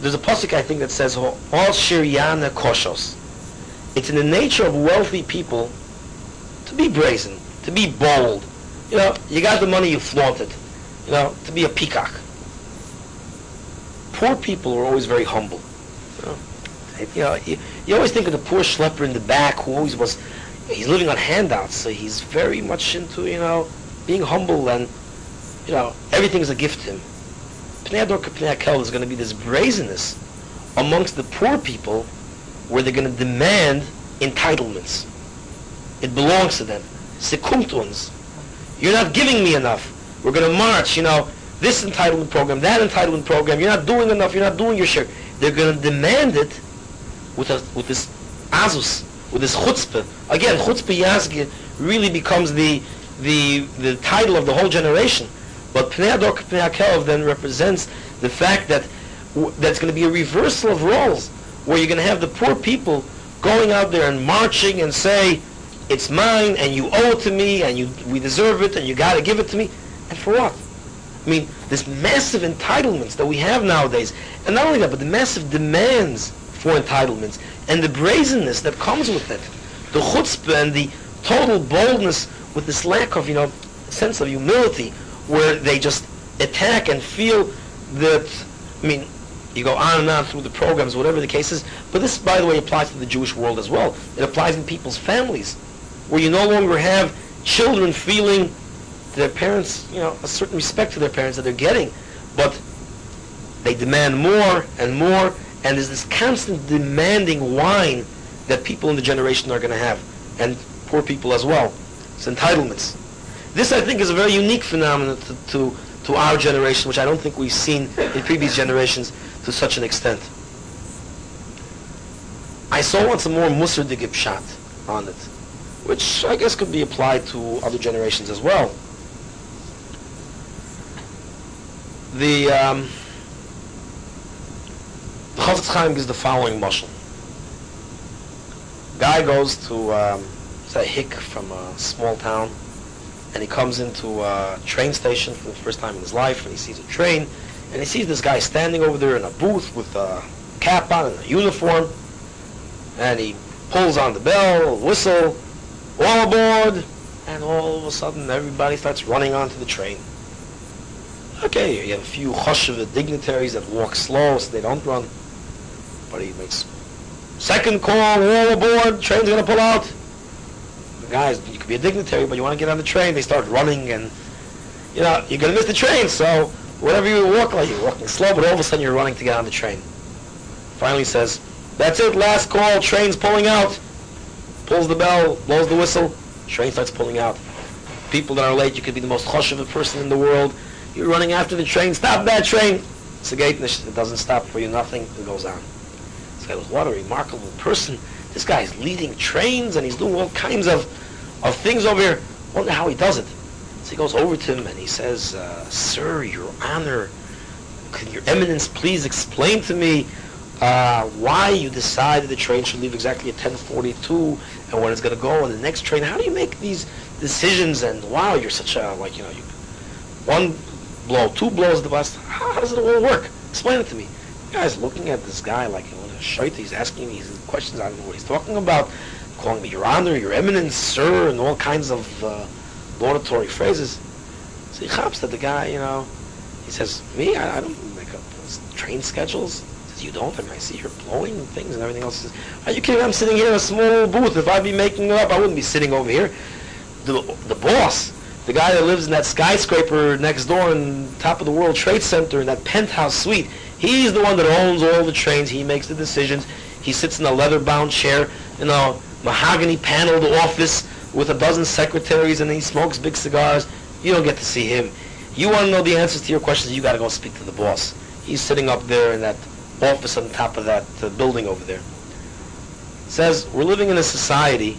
there's a pasuk I think that says all shiryana koshos. It's in the nature of wealthy people to be brazen, to be bold. You know, you got the money, you flaunt it. You know, to be a peacock. Poor people are always very humble. You know, you, know, you, you always think of the poor schlepper in the back who always was, he's living on handouts, so he's very much into, you know, being humble and, you know, everything is a gift to him. Pnei Ador is going to be this brazenness amongst the poor people where they're going to demand entitlements. It belongs to them. Sekumtuns. You're not giving me enough. We're going to march, you know, this entitlement program, that entitlement program. You're not doing enough. You're not doing your share. They're going to demand it with a, with this azus, with this chutzpah. Again, chutzpah yazgi really becomes the the the title of the whole generation. But Pnei Ador Pnei then represents the fact that w- that's going to be a reversal of roles, where you're going to have the poor people going out there and marching and say, it's mine and you owe it to me and you we deserve it and you got to give it to me. And for what? I mean, this massive entitlements that we have nowadays, and not only that, but the massive demands for entitlements and the brazenness that comes with it, the chutzpah and the total boldness with this lack of, you know, sense of humility, where they just attack and feel that, I mean, you go on and on through the programs, whatever the case is, but this, by the way, applies to the Jewish world as well. It applies in people's families, where you no longer have children feeling their parents, you know, a certain respect to their parents that they're getting, but they demand more and more, and there's this constant demanding whine that people in the generation are going to have, and poor people as well. It's entitlements. This, I think, is a very unique phenomenon to, to, to our generation, which I don't think we've seen in previous generations to such an extent. I saw once a more Musar de shot on it, which I guess could be applied to other generations as well. The um, the Chaim gives the following mashal. Guy goes to um, say hick from a small town, and he comes into a train station for the first time in his life, and he sees a train, and he sees this guy standing over there in a booth with a cap on and a uniform, and he pulls on the bell, whistle, all aboard, and all of a sudden everybody starts running onto the train. Okay, you have a few choshev dignitaries that walk slow so they don't run. But he makes second call, all aboard, train's gonna pull out. The guys, you could be a dignitary, but you want to get on the train, they start running and, you know, you're gonna miss the train, so whatever you walk like, you're walking slow, but all of a sudden you're running to get on the train. Finally says, that's it, last call, train's pulling out. Pulls the bell, blows the whistle, train starts pulling out. People that are late, you could be the most choshev person in the world, you're running after the train. Stop that train. It's a gate. It doesn't stop for you. Nothing. It goes on. This guy goes, what a remarkable person. This guy is leading trains and he's doing all kinds of, of things over here. Wonder how he does it. So he goes over to him and he says, uh, Sir, Your Honor, could Your Eminence please explain to me uh, why you decided the train should leave exactly at 10:42 and when it's going to go on the next train? How do you make these decisions? And wow, you're such a like you know, you, one blow, two blows the bus. How, how does it all work? Explain it to me. You guys looking at this guy like shite. He's asking me questions. I don't know what he's talking about. Calling me Your Honor, Your Eminence, Sir, and all kinds of uh, laudatory phrases. So he hops that the guy, you know, he says, me, I, I don't make up train schedules. He says, you don't? I mean, I see you're blowing things and everything else. He says, are you kidding? I'm sitting here in a small booth. If I'd be making it up, I wouldn't be sitting over here. The, the boss, the guy that lives in that skyscraper next door in top of the World Trade Center in that penthouse suite, he's the one that owns all the trains. He makes the decisions. He sits in a leather-bound chair in a mahogany paneled office with a dozen secretaries and he smokes big cigars. You don't get to see him. You want to know the answers to your questions, you got to go speak to the boss. He's sitting up there in that office on top of that uh, building over there. Says, we're living in a society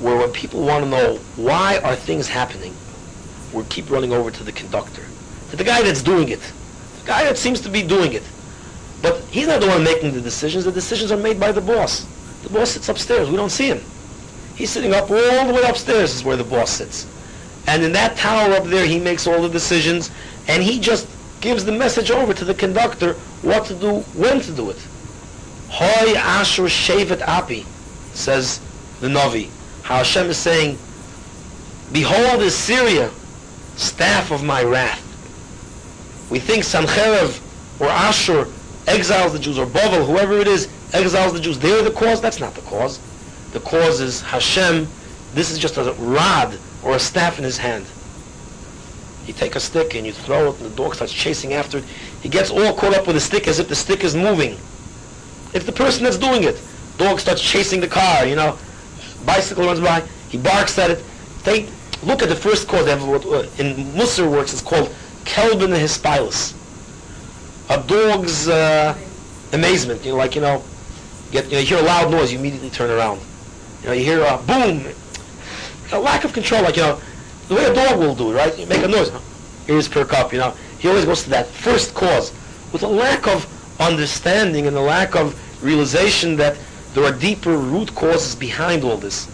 where when people want to know why are things happening, we keep running over to the conductor, to the guy that's doing it, guy that seems to be doing it. But he's not the one making the decisions. The decisions are made by the boss. The boss sits upstairs. We don't see him. He's sitting up all the way upstairs is where the boss sits. And in that tower up there, he makes all the decisions, and he just gives the message over to the conductor what to do, when to do it. Hoy Ashur Shevet Api, says the Navi. How Hashem is saying, Behold is Syria, staff of my wrath. We think Sancherev or Ashur exiles the Jews, or Bavel, whoever it is, exiles the Jews. They're the cause. That's not the cause. The cause is Hashem. This is just a rod or a staff in his hand. You take a stick and you throw it, and the dog starts chasing after it. He gets all caught up with the stick as if the stick is moving. It's the person that's doing it. Dog starts chasing the car, you know. Bicycle runs by, he barks at it. They look at the first cause. Uh, in Musar works. It's called Kelvin and Hispilus. A dog's uh, amazement. You know, like you know, get you, know, you hear a loud noise, you immediately turn around. You know, you hear a boom, a lack of control. Like you know, the way a dog will do, right? You make a noise, ears perk up. You know, he always goes to that first cause with a lack of understanding and a lack of realization that there are deeper root causes behind all this.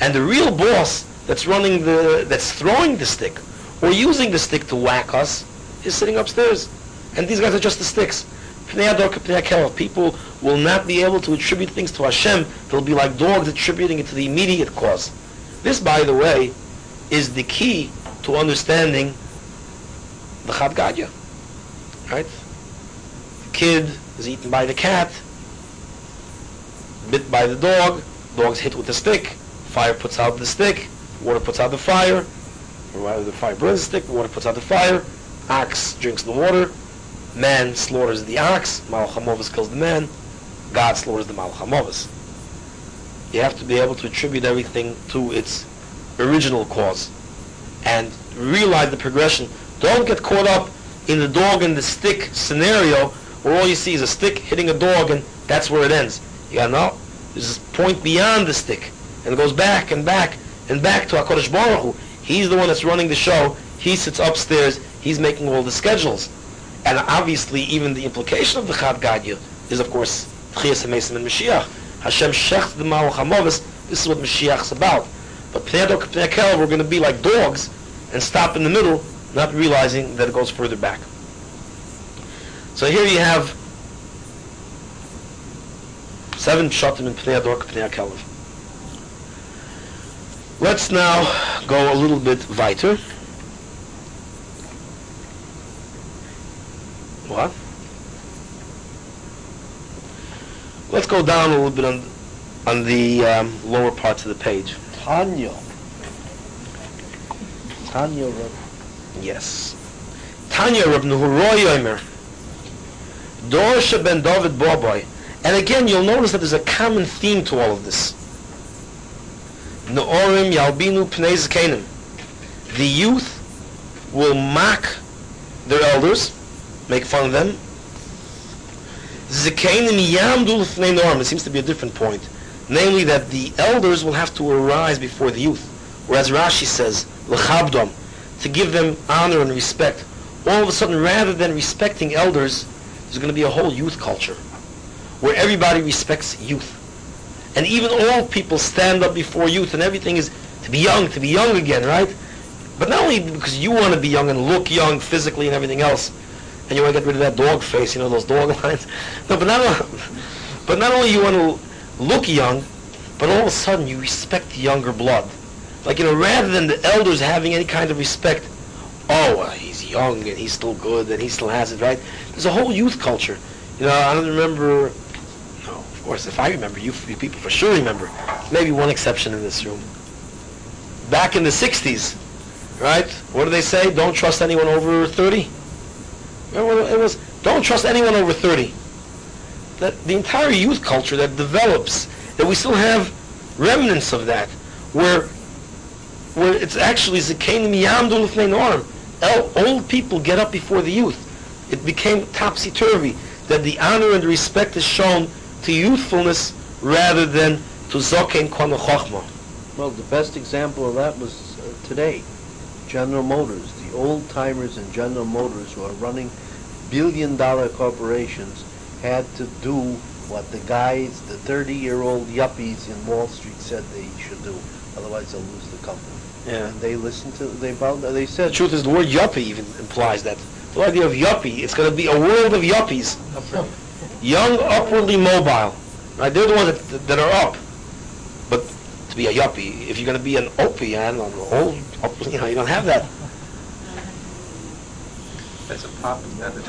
And the real boss that's running the, that's throwing the stick or using the stick to whack us is sitting upstairs. And these guys are just the sticks. People will not be able to attribute things to Hashem. They'll be like dogs attributing it to the immediate cause. This, by the way, is the key to understanding the Chad Gadya. Right? The kid is eaten by the cat, bit by the dog, dog's hit with a stick, fire puts out the stick, water puts out the fire, or the fire burns the stick, water puts out the fire, ox drinks the water, man slaughters the ox, Malach HaMovis kills the man, God slaughters the Malach HaMovis. You have to be able to attribute everything to its original cause and realize the progression. Don't get caught up in the dog and the stick scenario where all you see is a stick hitting a dog and that's where it ends. You gotta know, there's a point beyond the stick and it goes back and back and back to HaKadosh Baruch Hu. He's the one that's running the show. He sits upstairs. He's making all the schedules. And obviously, even the implication of the Chad Gadya is, of course, Tchias HaMesim and Mashiach. Hashem shecht the Malach HaMovis. This is what Mashiach is about. But Pnei Pnei we're going to be like dogs and stop in the middle, not realizing that it goes further back. So here you have seven pshatim in Pnei Kelev. Let's now go a little bit weiter. What? Let's go down a little bit on on the um, lower parts of the page. Tanya. Tanya Reb. Yes. Tanya Reb Nehorai Yomer. Dorsha ben David Boboy. And again, you'll notice that there's a common theme to all of this. Ne'orim Yalbinu Pnei Zakenim. The youth will mock their elders, make fun of them. Zakenim Yamdu L'fnei Norim. It seems to be a different point. Namely that the elders will have to arise before the youth. Whereas Rashi says, L'chabdom, to give them honor and respect. All of a sudden, rather than respecting elders, there's going to be a whole youth culture where everybody respects youth. And even old people stand up before youth and everything is to be young, to be young again, right? But not only because you want to be young and look young physically and everything else, and you want to get rid of that dog face, you know, those dog lines. No, but not, but not only you want to look young, but all of a sudden you respect the younger blood. Like, you know, rather than the elders having any kind of respect, oh, he's young and he's still good and he still has it, right? There's a whole youth culture. You know, I don't remember course, if I remember, you, you people for sure remember. Maybe one exception in this room. Back in the 60s, right? What do they say? Don't trust anyone over 30. It was, don't trust anyone over 30. That the entire youth culture that develops, that we still have remnants of that, where where it's actually zakanim yamdu l'fnei norm. Old people get up before the youth. It became topsy-turvy, that the honor and respect is shown to youthfulness rather than to zoken kwana chokhmah. Well, the best example of that was uh, today. General Motors, the old timers in General Motors who are running billion dollar corporations had to do what the guys, the 30 year old yuppies in Wall Street said they should do. Otherwise, they'll lose the company. Yeah. And they listened to, they found, they The said, truth is, the word yuppie even implies that. The idea of yuppie, it's going to be a world of yuppies. Young, upwardly mobile. Right? They're the ones that, that are up. But to be a yuppie, if you're going to be an opie, I don't know, old, up, you know, you don't have that. That's a poppy, not a,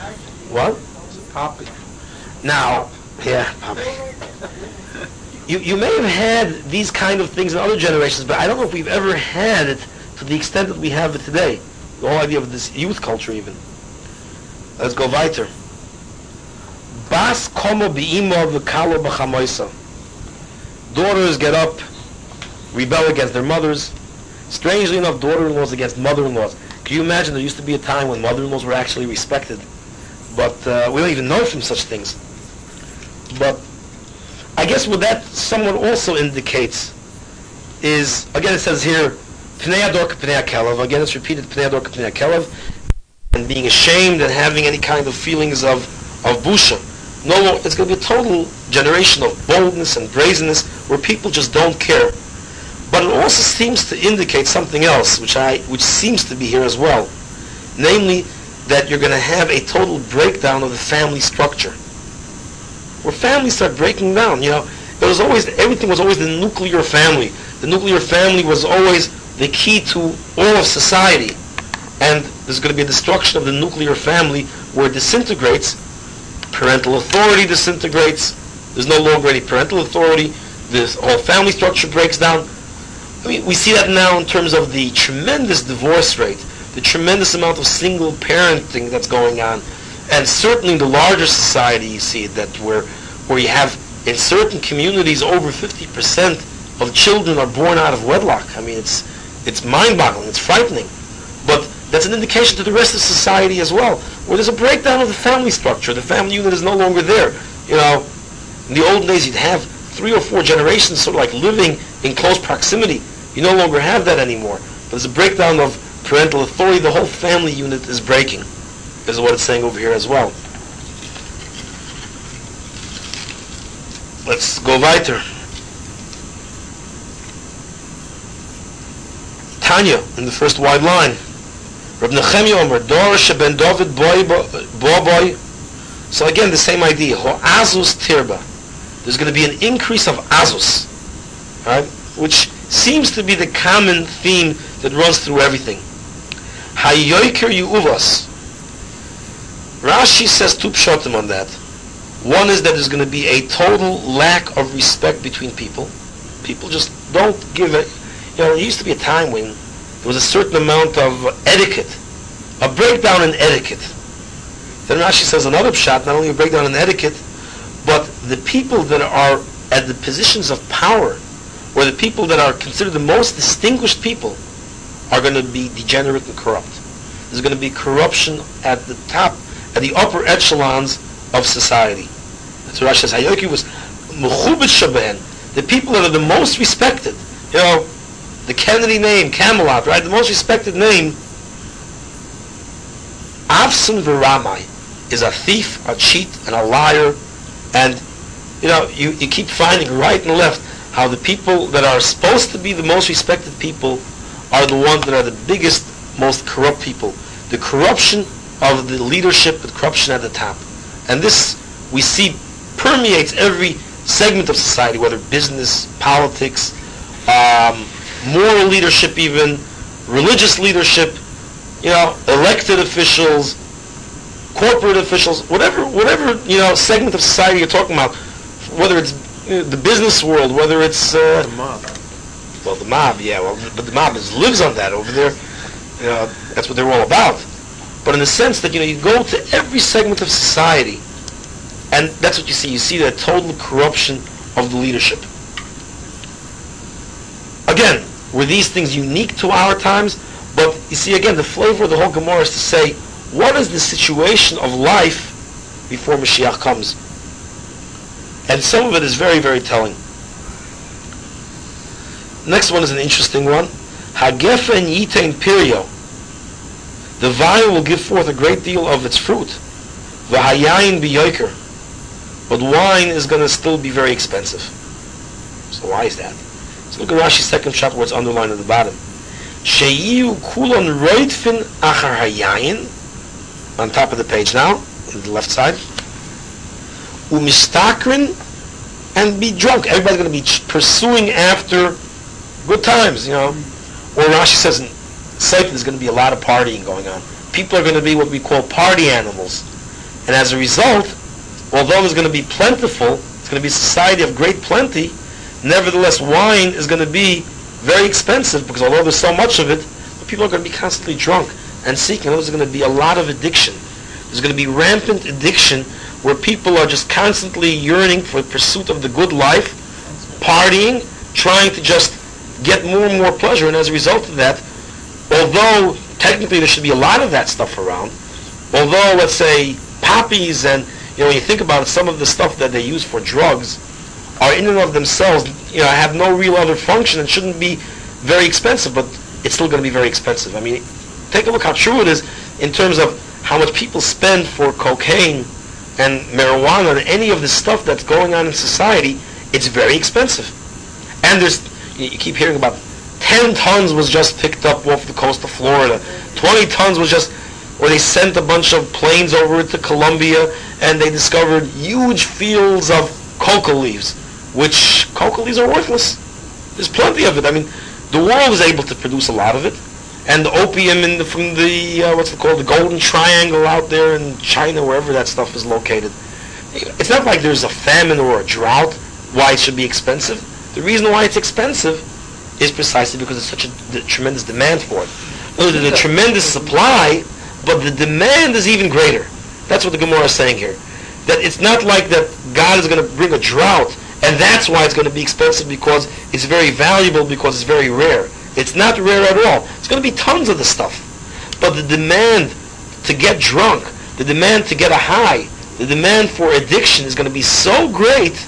What? it's a poppy. Now, yeah, poppy. You, you may have had these kind of things in other generations, but I don't know if we've ever had it to the extent that we have it today. The whole idea of this youth culture even. Let's go weiter. Bas komo bi'imo v'kalo b'chamoisa. Daughters get up, rebel against their mothers. Strangely enough, daughter-in-laws against mother-in-laws. Can you imagine there used to be a time when mother-in-laws were actually respected? But uh, we don't even know from such things. But I guess what that somewhat also indicates is, again it says here. Again it's repeated. And being ashamed and having any kind of feelings of, of busha. No, more- it's going to be a total generation of boldness and brazenness where people just don't care. But it also seems to indicate something else, which I, which seems to be here as well. Namely, that you're going to have a total breakdown of the family structure. Where families start breaking down, you know, it was always, everything was always the nuclear family. The nuclear family was always the key to all of society. And there's going to be a destruction of the nuclear family where it disintegrates. Parental authority disintegrates. There's no longer any parental authority. This whole family structure breaks down. I mean, we see that now in terms of the tremendous divorce rate, the tremendous amount of single parenting that's going on, and certainly in the larger society you see that where where you have in certain communities over 50% of children are born out of wedlock. I mean, it's it's mind-boggling, it's frightening, that's an indication to the rest of society as well, where there's a breakdown of the family structure. The family unit is no longer there. You know, in the old days you'd have three or four generations sort of like living in close proximity. You no longer have that anymore. But there's a breakdown of parental authority. The whole family unit is breaking, is what it's saying over here as well. Let's go weiter. Tanya, in the first wide line. Reb Nechemia Omer, Dor sheben David boy bo boy. So again, the same idea. Ho azus tirba. There's going to be an increase of azus, right? Which seems to be the common theme that runs through everything. Hayoiker yu'uvas. Rashi says two pshatim on that. One is that there's going to be a total lack of respect between people. People just don't give it. You know, there used to be a time when there was a certain amount of etiquette, a breakdown in etiquette. Then Rashi says another shot, not only a breakdown in etiquette, but the people that are at the positions of power, or the people that are considered the most distinguished people, are going to be degenerate and corrupt. There's going to be corruption at the top, at the upper echelons of society. That's what Rashi says. Hayoki was mechubet shaben, the people that are the most respected. You know, the Kennedy name, Camelot, right? The most respected name. Avson Viramai is a thief, a cheat, and a liar. And, you know, you, you keep finding right and left how the people that are supposed to be the most respected people are the ones that are the biggest, most corrupt people. The corruption of the leadership, the corruption at the top. And this, we see, permeates every segment of society, whether business, politics, um, moral leadership even, religious leadership, you know, elected officials, corporate officials, whatever, whatever, you know, segment of society you're talking about, whether it's uh, the business world, whether it's, uh, the mob. well, the mob, yeah, well, but the mob is, lives on that over there. You know, that's what they're all about. But in the sense that, you know, you go to every segment of society, and that's what you see. You see the total corruption of the leadership. Again, were these things unique to our times? But you see, again, the flavor of the whole Gemara is to say, what is the situation of life before Mashiach comes? And some of it is very, very telling. Next one is an interesting one. Hagefen yitain pirio. The vine will give forth a great deal of its fruit. V'hayayin biyoker. But wine is going to still be very expensive. So why is that? So look at Rashi's second shot where it's underlined at the bottom. Sheyu kulon roitfin achar hayayin. On top of the page now, on the left side. Umistakrin and be drunk. Everybody's going to be pursuing after good times, you know. Or Rashi says in Satan there's going to be a lot of partying going on. People are going to be what we call party animals. And as a result, although there's going to be plentiful, it's going to be a society of great plenty, nevertheless wine is going to be very expensive because although there's so much of it, people are going to be constantly drunk and seeking. There's going to be a lot of addiction. There's going to be rampant addiction where people are just constantly yearning for the pursuit of the good life, partying, trying to just get more and more pleasure, and as a result of that, although technically there should be a lot of that stuff around, although let's say poppies and you know when you think about it, some of the stuff that they use for drugs are in and of themselves you know have no real other function and shouldn't be very expensive, but it's still going to be very expensive. I mean, take a look how true it is in terms of how much people spend for cocaine and marijuana and any of the stuff that's going on in society, it's very expensive. And there's, you keep hearing about 10 tons was just picked up off the coast of Florida. 20 tons was just, or they sent a bunch of planes over to Colombia and they discovered huge fields of coca leaves, which coca leaves are worthless. There's plenty of it. I mean, the world is able to produce a lot of it and the opium in the, from the uh, what's it called the Golden Triangle out there in China, wherever that stuff is located. It's not like there's a famine or a drought why it should be expensive. The reason why it's expensive is precisely because there's such a d- tremendous demand for it. There's a tremendous supply, but the demand is even greater. That's what the Gemara is saying here. That it's not like that God is going to bring a drought, and that's why it's going to be expensive because it's very valuable because it's very rare. It's not rare at all. It's going to be tons of the stuff. But the demand to get drunk, the demand to get a high, the demand for addiction is going to be so great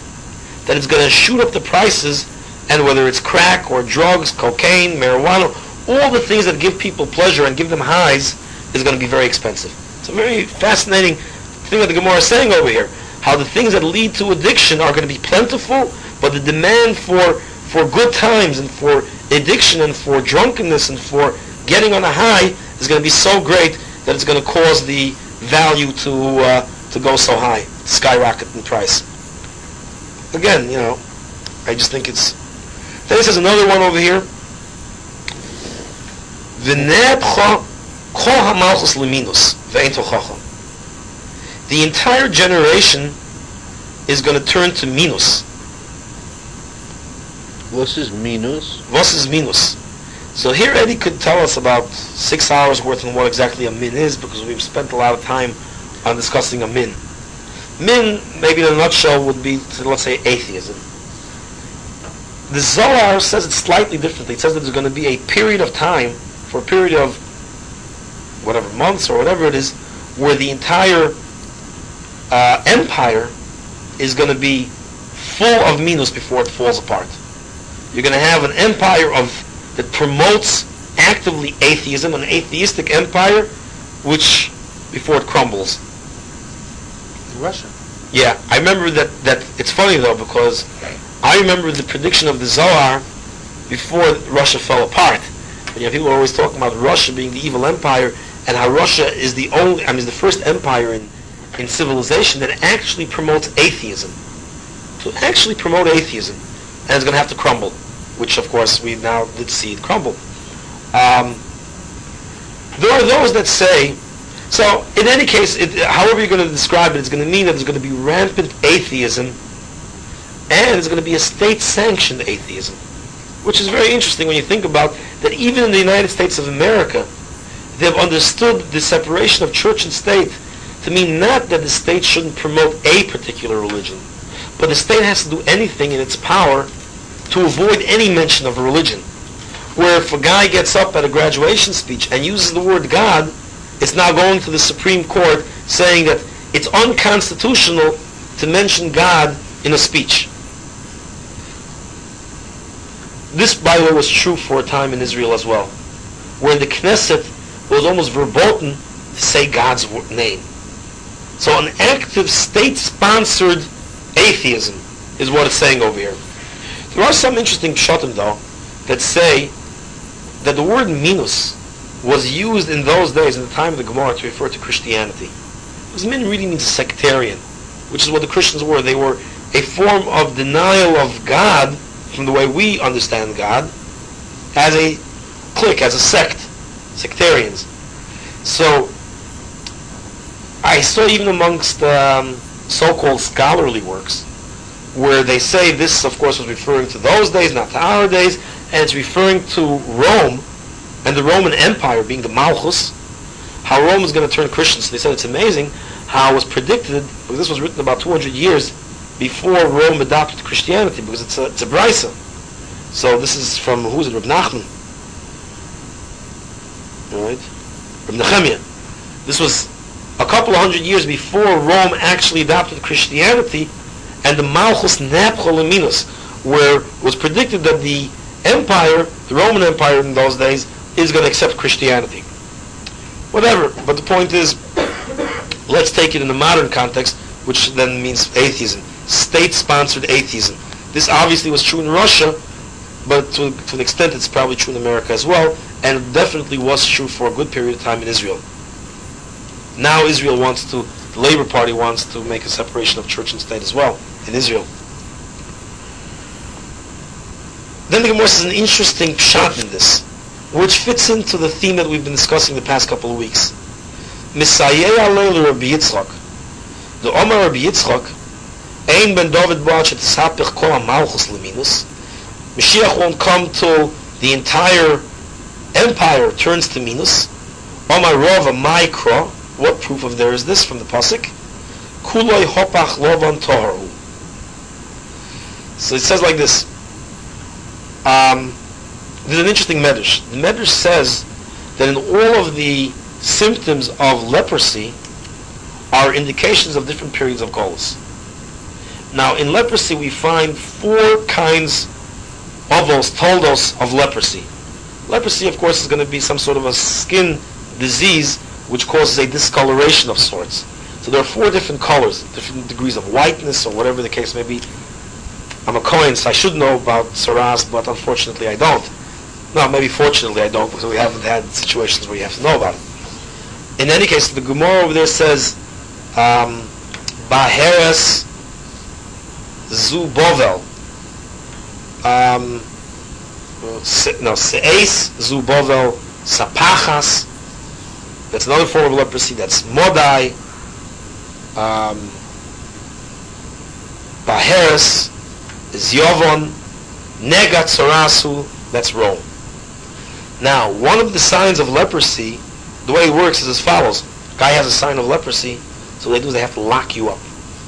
that it's going to shoot up the prices and whether it's crack or drugs, cocaine, marijuana, all the things that give people pleasure and give them highs is going to be very expensive. It's a very fascinating thing that the Gemara is saying over here. How the things that lead to addiction are going to be plentiful, but the demand for, for good times and for addiction and for drunkenness and for getting on a high is going to be so great that it's going to cause the value to uh, to go so high, skyrocket in price. Again, you know, I just think it's. Then he says another one over here. The entire generation is going to turn to minus. What is minus? What is minus? So here Eddie could tell us about six hours worth on what exactly a min is because we've spent a lot of time on discussing a min. Min, maybe in a nutshell, would be, let's say, atheism. The Zohar says it slightly differently. It says that there's going to be a period of time, for a period of whatever months or whatever it is, where the entire uh, empire is going to be full of minus before it falls apart. You're going to have an empire of that promotes actively atheism, an atheistic empire, which before it crumbles. Russia. Yeah, I remember that. That it's funny though because I remember the prediction of the Zohar before Russia fell apart. And, you know, people are always talking about Russia being the evil empire and how Russia is the only, I mean, the first empire in in civilization that actually promotes atheism. To actually promote atheism, and it's going to have to crumble which of course we now did see it crumble. Um, there are those that say, so in any case, it, however you're going to describe it, it's going to mean that there's going to be rampant atheism, and it's going to be a state-sanctioned atheism, which is very interesting when you think about that even in the United States of America, they've understood the separation of church and state to mean not that the state shouldn't promote a particular religion, but the state has to do anything in its power to avoid any mention of religion. Where if a guy gets up at a graduation speech and uses the word God, it's now going to the Supreme Court saying that it's unconstitutional to mention God in a speech. This, by the way, was true for a time in Israel as well, where the Knesset was almost verboten to say God's name. So an active state-sponsored atheism is what it's saying over here. There are some interesting pshatim though that say that the word minus was used in those days, in the time of the Gemara, to refer to Christianity. Because min really means sectarian, which is what the Christians were. They were a form of denial of God from the way we understand God as a clique, as a sect, sectarians. So I saw even amongst um, so-called scholarly works where they say this, of course, was referring to those days, not to our days, and it's referring to Rome and the Roman Empire being the Malchus, how Rome is going to turn Christian. So they said it's amazing how it was predicted, because this was written about 200 years before Rome adopted Christianity, because it's a, it's a brisa. So this is from, who's it, Reb Nachman? All right? Reb Nehemiah. This was a couple of hundred years before Rome actually adopted Christianity, and the Malchus Napchol where it was predicted that the empire, the Roman Empire in those days, is going to accept Christianity. Whatever, but the point is, let's take it in the modern context, which then means atheism, state-sponsored atheism. This obviously was true in Russia, but to, to an extent it's probably true in America as well, and definitely was true for a good period of time in Israel. Now Israel wants to, the Labor Party wants to make a separation of church and state as well in Israel. Then the Gemara says an interesting shot in this which fits into the theme that we've been discussing the past couple of weeks. The Omar Rabbi Yitzchak, Ein ben David. Mashiach won't come till the entire empire turns to minus. Omar Rava Maikra. What proof of there is this from the pasuk? Kuloi hopach lovan toharu. So it says like this. Um, there's an interesting medrash. The medrash says that in all of the symptoms of leprosy are indications of different periods of galus. Now, in leprosy, we find four kinds of those toldos of leprosy. Leprosy, of course, is going to be some sort of a skin disease which causes a discoloration of sorts. So there are four different colors, different degrees of whiteness or whatever the case may be. I'm a Kohen, so I should know about saras, but unfortunately I don't. No, maybe fortunately I don't because we haven't had situations where you have to know about it. In any case, the Gemara over there says, um, Baheres Zu Bovel. Um, no, Se'es Zu Bovel Sapachas. That's another form of leprosy. That's Modai. Um, Baheres is. Negat. That's Rome. Now, one of the signs of leprosy, the way it works is as follows. Guy has a sign of leprosy, so they do is they have to lock you up.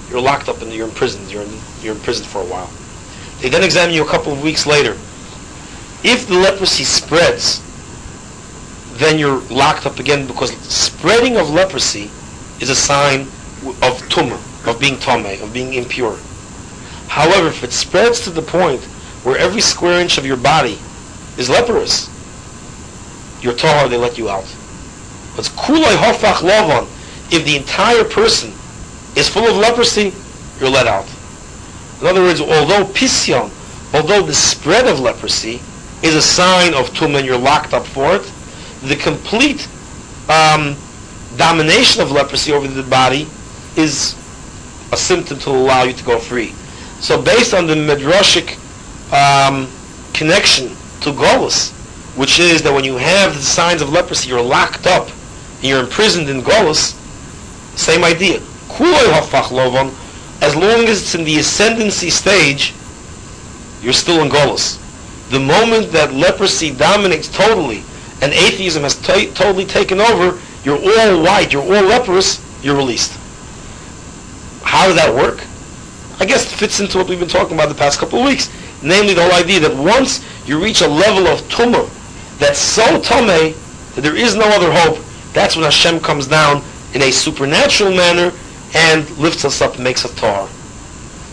You're locked up and you're imprisoned. You're in, you're in prison for a while. They then examine you a couple of weeks later. If the leprosy spreads, then you're locked up again because spreading of leprosy is a sign of tumor, of being tome, of being impure. However, if it spreads to the point where every square inch of your body is leprous, you're tahar, they let you out. But kulay hofach lovan, if the entire person is full of leprosy, you're let out. In other words, although pisyon, although the spread of leprosy is a sign of tum and you're locked up for it, the complete um, domination of leprosy over the body is a symptom to allow you to go free. So based on the midrashic um, connection to Golus, which is that when you have the signs of leprosy, you're locked up, and you're imprisoned in Golos, same idea. As long as it's in the ascendancy stage, you're still in Golos. The moment that leprosy dominates totally, and atheism has t- totally taken over, you're all white, you're all leprous, you're released. How does that work? I guess it fits into what we've been talking about the past couple of weeks. Namely, the whole idea that once you reach a level of tumor that's so tome that there is no other hope, that's when Hashem comes down in a supernatural manner and lifts us up and makes us tar.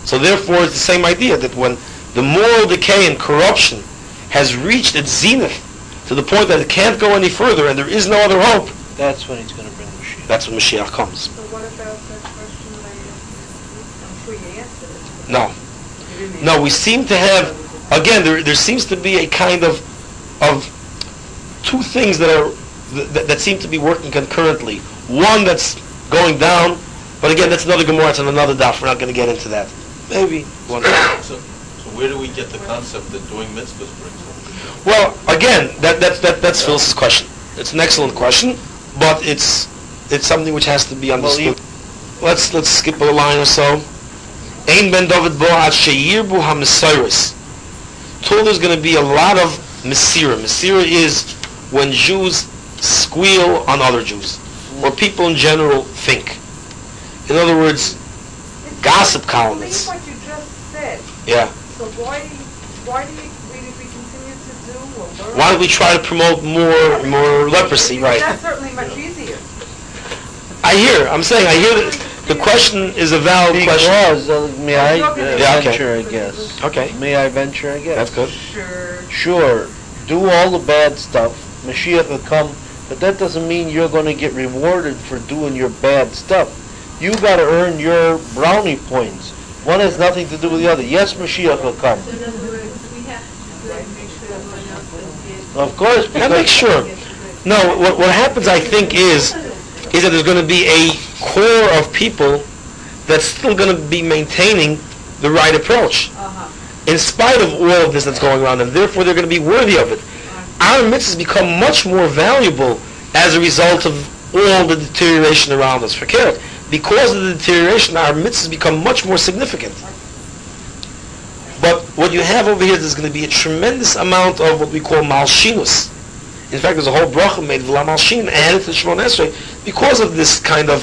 So therefore, it's the same idea that when the moral decay and corruption has reached its zenith to the point that it can't go any further and there is no other hope, that's when he's going to bring Mashiach. That's when Mashiach comes. So what about that question I? I'm sure you answered it. No. No, we seem to have again, there, there seems to be a kind of, of two things that are, that, that seem to be working concurrently. One that's going down, but again, that's another Gemara, it's on another daf, we're not going to get into that. Maybe one. So, so where do we get the concept that doing mitzvahs brings hope? Well, again, that, that, that, that's Phyllis's question. It's an excellent question, but it's, it's something which has to be understood. Let's, let's skip a line or so. Ein ben David bo ad sheyirbu ha-mesiris. Told there's going to be a lot of mesira. Mesira is when Jews squeal on other Jews, or people in general think. In other words, gossip columnists. Believe what you just said. Yeah. So why, why do you, we, we continue to do or learn? Why don't we try to promote more, more leprosy, right? That's certainly much easier. I hear, I'm saying, I hear that the question is a valid question. Uh, may I uh, Yeah, okay. venture a guess? Okay, May I venture a guess? that's good. Sure. Sure, do all the bad stuff, Mashiach will come, but that doesn't mean you're gonna get rewarded for doing your bad stuff. You gotta earn your brownie points. One has nothing to do with the other. Yes, Mashiach will come. So in other words, we have to do it, make sure everyone else will get. Of course, That makes because sure. No, what, what happens, I think, is, is that there's going to be a core of people that's still going to be maintaining the right approach, Uh-huh. in spite of all of this that's going around, and therefore they're going to be worthy of it. Our mitzvahs become much more valuable as a result of all the deterioration around us. It. Because of the deterioration, our mitzvahs become much more significant. But what you have over here, there's going to be a tremendous amount of what we call malshinus. In fact, there's a whole bracha made v'la malshin added to Shemon Esrei because of this kind of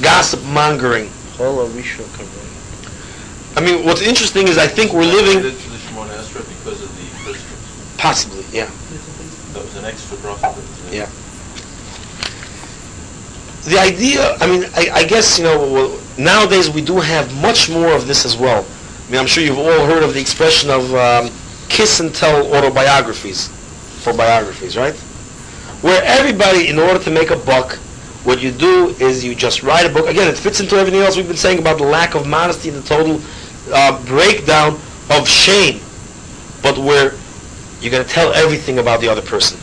gossip mongering. Chola Rishon Karein. I mean, what's interesting is I think we're living the Shemon because of the Christians. possibly, yeah. That was an extra bracha. that was made. Yeah. The idea, I mean, I, I guess you know nowadays we do have much more of this as well. I mean, I'm sure you've all heard of the expression of um, kiss and tell autobiographies for biographies, right? Where everybody, in order to make a buck, what you do is you just write a book. Again, it fits into everything else we've been saying about the lack of modesty and the total uh, breakdown of shame. But where you're going to tell everything about the other person.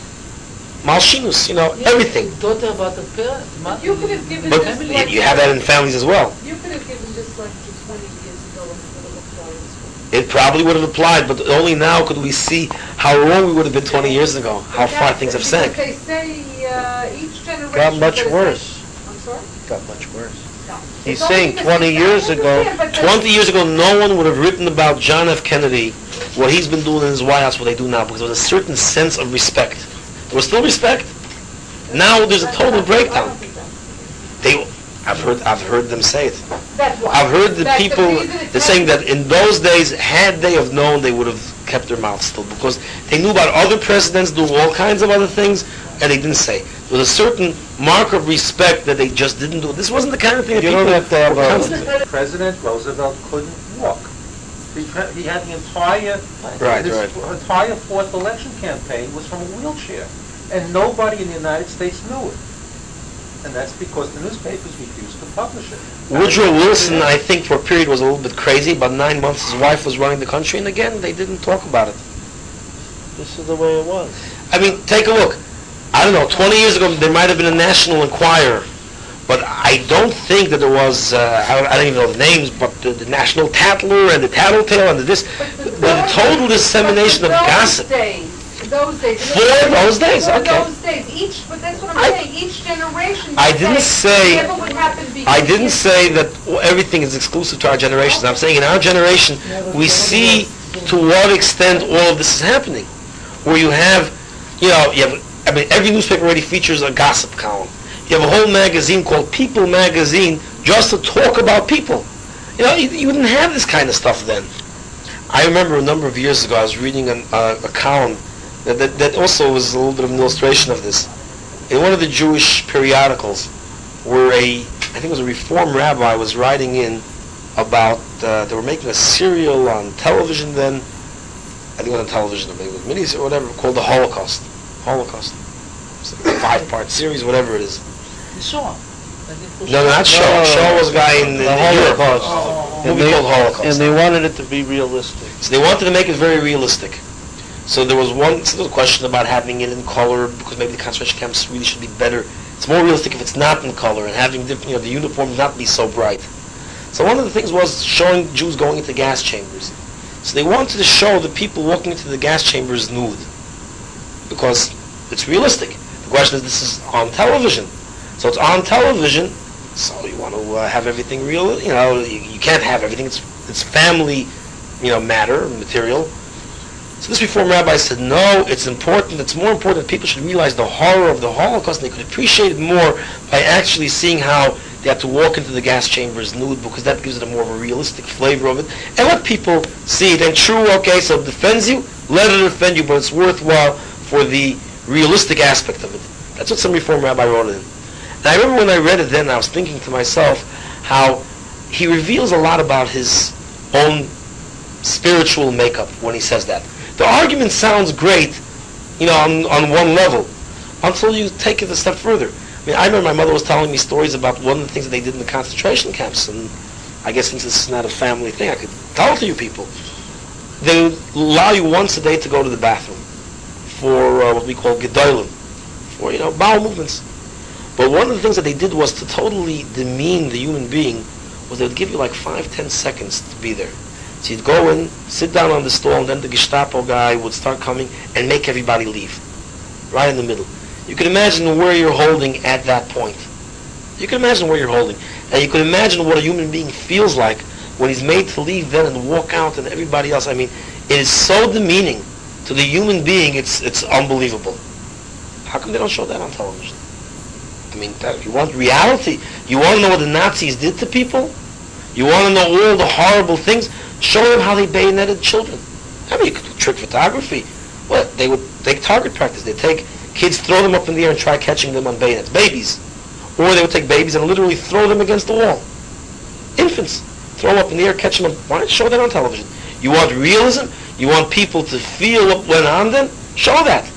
Malshinus, you know, everything. Daughter about the parent, you could have given But this like... you have that in families as well. You could have given this like to 20 years ago and it would have applied. It probably would have applied, but only now could we see how wrong we would have been 20 years ago, how far things have sank. Because they say uh, each generation... Got much worse. say- I'm sorry? Got much worse. No. He's It's saying 20 years ago- understand, but the- 20 years ago, no one would have written about John F. Kennedy, what he's been doing in his White House, what they do now, because there was a certain sense of respect. There was still respect. Now there's a total breakdown. don't think that- They, I've heard, I've heard them say it. That's why. I've heard the That's people, reason it's they're saying that in those days, had they have known, they would have kept their mouths still, because they knew about other presidents doing all kinds of other things, and they didn't say. There was a certain mark of respect that they just didn't do. This wasn't the kind of thing that You people don't have to have a- constantly- President Roosevelt couldn't walk. He He had the entire, Right, his right. entire fourth election campaign was from a wheelchair, and nobody in the United States knew it. And that's because the newspapers refused to publish it. Woodrow Wilson, I think, for a period was a little bit crazy. About nine months, his wife was running the country, and again, they didn't talk about it. This is the way it was. I mean, take a look. I don't know, 20 years ago, there might have been a National Enquirer, but I don't think that there was, uh, I, don't, I don't even know the names, but the, the National Tattler and the Tattletale and the this, But the, those- total dissemination of but gossip. Days, those days. For those days, For okay. those days, each, but that's what I- I'm saying, each generation. I didn't say- I didn't say that everything is exclusive to our generation. I'm saying in our generation, we see to what extent all of this is happening. Where you have, you know, you have, I mean, every newspaper already features a gossip column. You have a whole magazine called People Magazine just to talk about people. You know, you, you didn't have this kind of stuff then. I remember a number of years ago, I was reading an, uh, a column that, that, that also was a little bit of an illustration of this. In one of the Jewish periodicals, where a, I think it was a Reform rabbi was writing in about, uh, they were making a serial on television then, I think it was on television, or maybe it was minis or whatever, called The Holocaust. Holocaust. It's like a five-part series, whatever it is. The song. No, no, not Shaw. No. Shaw was a guy in, in The Europe. Holocaust. a movie called Holocaust. And they wanted it to be realistic. So they wanted to make it very realistic. So there was one a question about having it in color because maybe the concentration camps really should be better. It's more realistic if it's not in color and having you know, the uniform not be so bright. So one of the things was showing Jews going into gas chambers. So they wanted to show the people walking into the gas chambers nude because it's realistic. The question is, this is on television, so it's on television. So you want to uh, have everything real. You know, you, you can't have everything. It's it's family, you know, matter material. So this Reform rabbi said, no, it's important. It's more important that people should realize the horror of the Holocaust. And they could appreciate it more by actually seeing how they have to walk into the gas chambers nude because that gives it a more of a realistic flavor of it. And let people see it. And true, okay, so it defends you, let it defend you, but it's worthwhile for the realistic aspect of it. That's what some Reform rabbi wrote in. And I remember when I read it then, I was thinking to myself how he reveals a lot about his own spiritual makeup when he says that. The argument sounds great, you know, on, on one level, until you take it a step further. I mean, I remember my mother was telling me stories about one of the things that they did in the concentration camps, and I guess since this is not a family thing, I could tell it to you people. They would allow you once a day to go to the bathroom for uh, what we call gedolim, for, you know, bowel movements. But one of the things that they did was to totally demean the human being was they would give you like five, ten seconds to be there. So you'd go in, sit down on the stool, and then the Gestapo guy would start coming and make everybody leave. Right in the middle. You can imagine where you're holding at that point. You can imagine where you're holding. And you can imagine what a human being feels like when he's made to leave then and walk out and everybody else. I mean, it is so demeaning to the human being, it's, it's unbelievable. How come they don't show that on television? I mean, that, you want reality? You want to know what the Nazis did to people? You want to know all the horrible things? Show them how they bayoneted children. I mean, you could do trick photography. What? They would take target practice. They'd take kids, throw them up in the air and try catching them on bayonets. Babies. Or they would take babies and literally throw them against the wall. Infants. Throw them up in the air, catch them. Why not show that on television? You want realism? You want people to feel what went on then? Show that.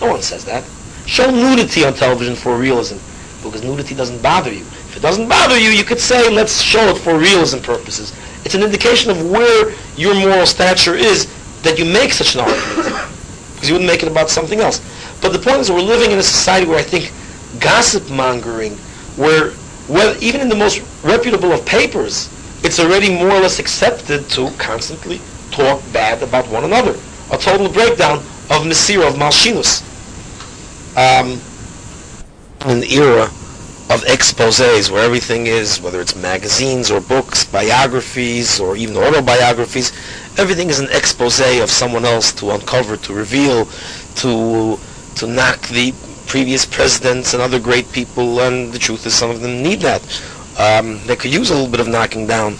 No one says that. Show nudity on television for realism. Because nudity doesn't bother you. If it doesn't bother you, you could say, let's show it for realism purposes. It's an indication of where your moral stature is that you make such an argument. because you wouldn't make it about something else. But the point is we're living in a society where I think gossip mongering, where well, even in the most reputable of papers, it's already more or less accepted to constantly talk bad about one another. A total breakdown of Messira, of Malshinus. Um, an era of exposés where everything is, whether it's magazines or books, biographies or even autobiographies, everything is an expose of someone else to uncover, to reveal, to to knock the previous presidents and other great people. And the truth is, some of them need that. Um, they could use a little bit of knocking down.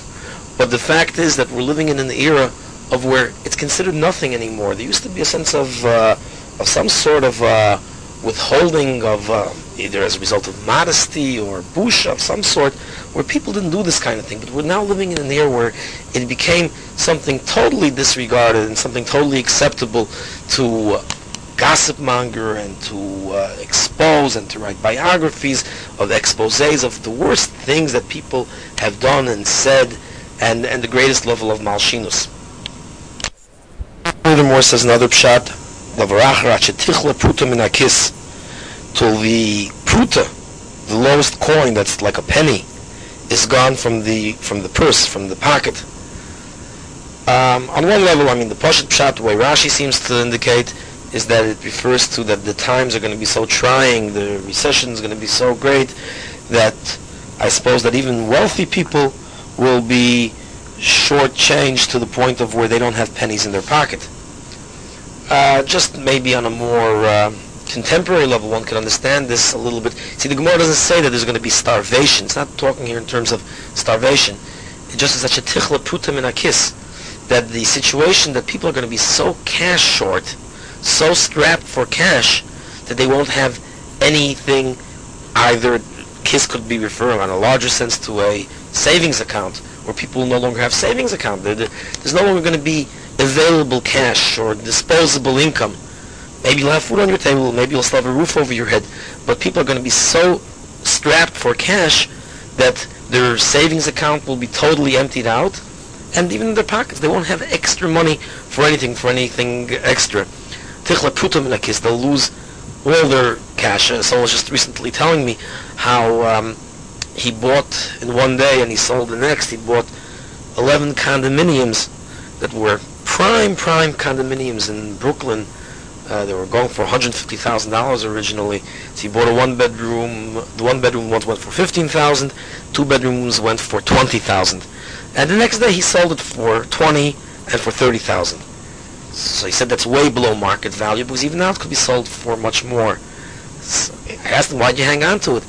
But the fact is that we're living in an era of where it's considered nothing anymore. There used to be a sense of uh, of some sort of uh, withholding of uh, either as a result of modesty or bush of some sort, where people didn't do this kind of thing. But we're now living in an era where it became something totally disregarded and something totally acceptable to uh, gossip monger and to uh, expose and to write biographies of exposés of the worst things that people have done and said and, and the greatest level of malshinus. Furthermore, says another pshat, till the pruta, the lowest coin that's like a penny, is gone from the from the purse, from the pocket. Um, on one level, I mean, the Pashat Pshat, the way Rashi seems to indicate, is that it refers to that the times are going to be so trying, the recession is going to be so great, that I suppose that even wealthy people will be shortchanged to the point of where they don't have pennies in their pocket. Uh, just maybe on a more uh, contemporary level, one can understand this a little bit. See, the Gemara doesn't say that there's going to be starvation. It's not talking here in terms of starvation. It just is such a tichla putam in a kiss that the situation that people are going to be so cash short, so strapped for cash, that they won't have anything. Either kiss could be referring on a larger sense to a savings account, where people no longer have savings account. There's no longer going to be available cash or disposable income. Maybe you'll have food on your table, maybe you'll still have a roof over your head, but people are going to be so strapped for cash that their savings account will be totally emptied out and even in their pockets, they won't have extra money for anything, for anything extra. They'll lose all their cash. Uh, someone was just recently telling me how um, he bought in one day and he sold the next. He bought 11 condominiums that were prime, prime condominiums in Brooklyn. Uh, they were going for $150,000 originally. So he bought a one bedroom. The one bedroom ones went for $15,000. Two bedrooms went for 20,000. And the next day he sold it for 20 and for 30,000. So he said that's way below market value because even now it could be sold for much more. So I asked him, why'd you hang on to it?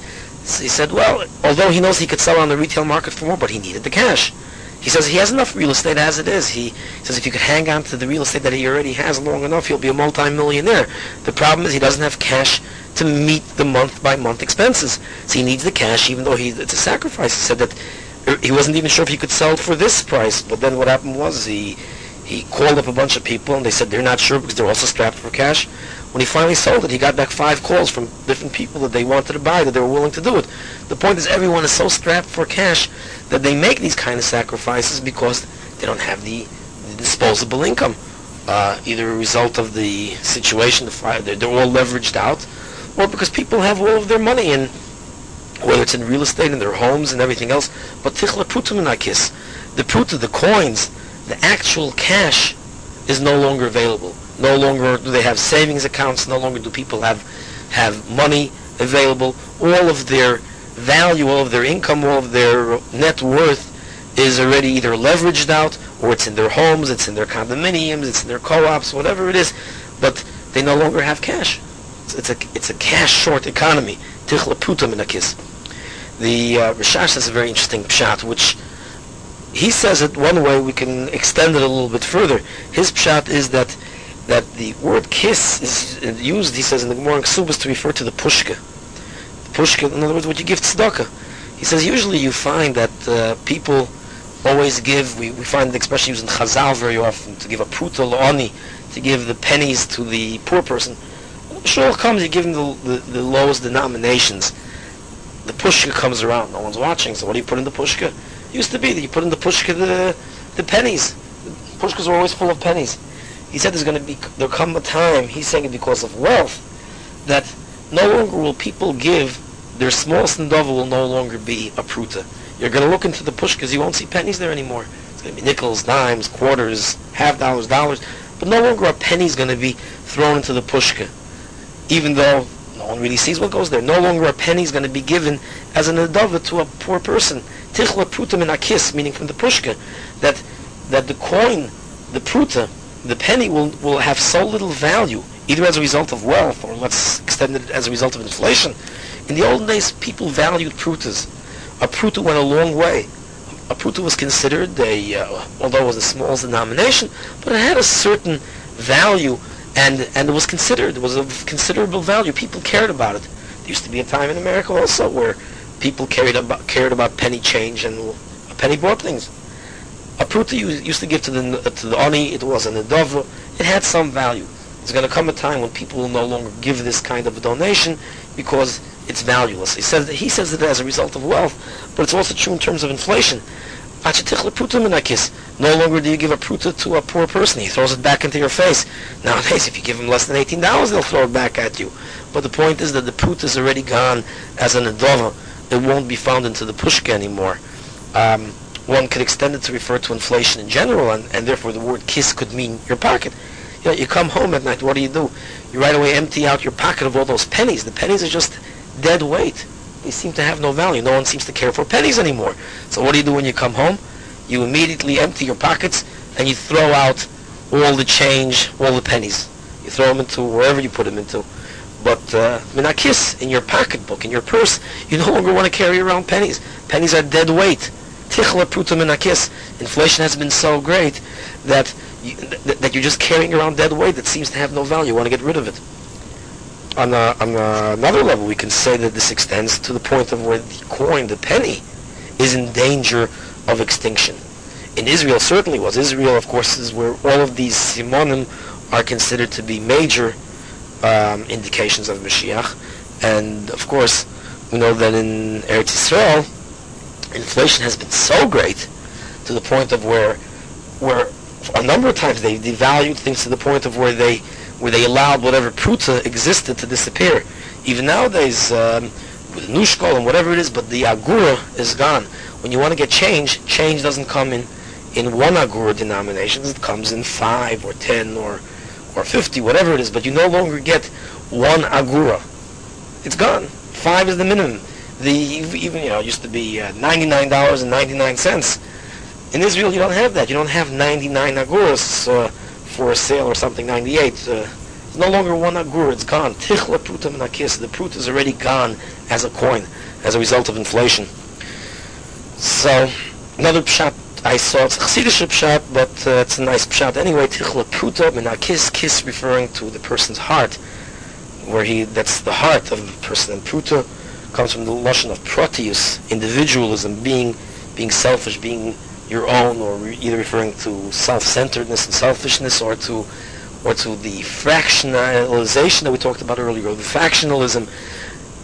So he said, well, although he knows he could sell on the retail market for more, but he needed the cash. He says he has enough real estate as it is. He says if you could hang on to the real estate that he already has long enough, he'll be a multi-millionaire. The problem is he doesn't have cash to meet the month-by-month expenses. So he needs the cash, even though he, it's a sacrifice. He said that er, he wasn't even sure if he could sell for this price. But then what happened was he he called up a bunch of people and they said they're not sure because they're also strapped for cash. When he finally sold it, he got back five calls from different people that they wanted to buy, that they were willing to do it. The point is everyone is so strapped for cash that they make these kind of sacrifices because they don't have the, the disposable income. Uh, either a result of the situation, the fire, they're, they're all leveraged out, or because people have all of their money in, whether it's in real estate, in their homes, and everything else. But tichla prutum the pruta, the coins, the actual cash is no longer available. No longer do they have savings accounts. No longer do people have have money available. All of their value, all of their income, all of their net worth is already either leveraged out or it's in their homes, it's in their condominiums, it's in their co-ops, whatever it is. But they no longer have cash. It's, it's a it's a cash short economy. Tichla puta minakis. The uh, Rashash has a very interesting pshat, which he says it one way, we can extend it a little bit further. His pshat is that that the word kiss is used, he says in the Gemara Ksubas, to refer to the pushka. The pushka, in other words, what you give tzedakah. He says usually you find that uh, people always give, we, we find the expression used in Chazal very often, to give a pruta lo'ani, to give the pennies to the poor person. Shul comes, you give him the, the, the lowest denominations. The pushka comes around, no one's watching, so what do you put in the pushka? It used to be that you put in the pushka the the pennies. The pushkas were always full of pennies. He said there's going to be there'll come a time. He's saying it because of wealth that no longer will people give their smallest endeavor will no longer be a pruta. You're going to look into the pushkas, you won't see pennies there anymore. It's going to be nickels, dimes, quarters, half dollars, dollars. But no longer a penny's going to be thrown into the pushka, even though no one really sees what goes there. No longer a penny's going to be given as an adava to a poor person tichla pruta min akis, meaning from the pushka, that that the coin, the pruta, the penny will will have so little value, either as a result of wealth or let's extend it as a result of inflation. In the olden days, people valued prutas. A pruta went a long way. A pruta was considered a, uh, although it was the smallest denomination, but it had a certain value, and and it was considered it was of considerable value. People cared about it. There used to be a time in America also where people cared about cared about penny change and a penny bought things. A pruta you used to give to the to the oni, it was an adova. It had some value. There's going to come a time when people will no longer give this kind of a donation because it's valueless. He says that he says it as a result of wealth, but it's also true in terms of inflation. No longer do you give a pruta to a poor person. He throws it back into your face. Nowadays, if you give him less than $18, they'll throw it back at you. But the point is that the pruta is already gone as an adova it won't be found into the pushka anymore. Um, one could extend it to refer to inflation in general, and, and therefore the word kiss could mean your pocket. You know, you come home at night, what do you do? You right away empty out your pocket of all those pennies. The pennies are just dead weight. They seem to have no value. No one seems to care for pennies anymore. So what do you do when you come home? You immediately empty your pockets and you throw out all the change, all the pennies. You throw them into wherever you put them into. But uh, minakis in your pocketbook, in your purse, you no longer want to carry around pennies. Pennies are dead weight. Tichla. Inflation has been so great that you, th- that you're just carrying around dead weight that seems to have no value. You want to get rid of it. On, a, on a, another level, we can say that this extends to the point of where the coin, the penny, is in danger of extinction. In Israel, certainly was. Israel, of course, is where all of these simonim are considered to be major um, indications of Mashiach. And of course, we know that in Eretz Yisrael, inflation has been so great to the point of where where a number of times they devalued things to the point of where they where they allowed whatever pruta existed to disappear. Even nowadays, um, with nushkol and whatever it is, but the agura is gone. When you want to get change, change doesn't come in in one agura denomination. It comes in five or ten or or fifty, whatever it is. But you no longer get one agura. It's gone. Five is the minimum. The even you know used to be uh, ninety nine dollars and ninety nine cents. In Israel, you don't have that. You don't have ninety nine aguras uh, for a sale or something. Ninety eight. Uh, it's no longer one agur. It's gone. Tichla pruta menakis. The prut is already gone as a coin as a result of inflation. So another pshat I saw it's a Chassidish pshat, but uh, it's a nice pshat anyway. Tichla pruta menakis. Kiss referring to the person's heart, where he that's the heart of the person. And pruta comes from the lashon of proteus, individualism, being being selfish, being your own, or re- either referring to self-centeredness and selfishness, or to or to the fractionalization that we talked about earlier, or the factionalism.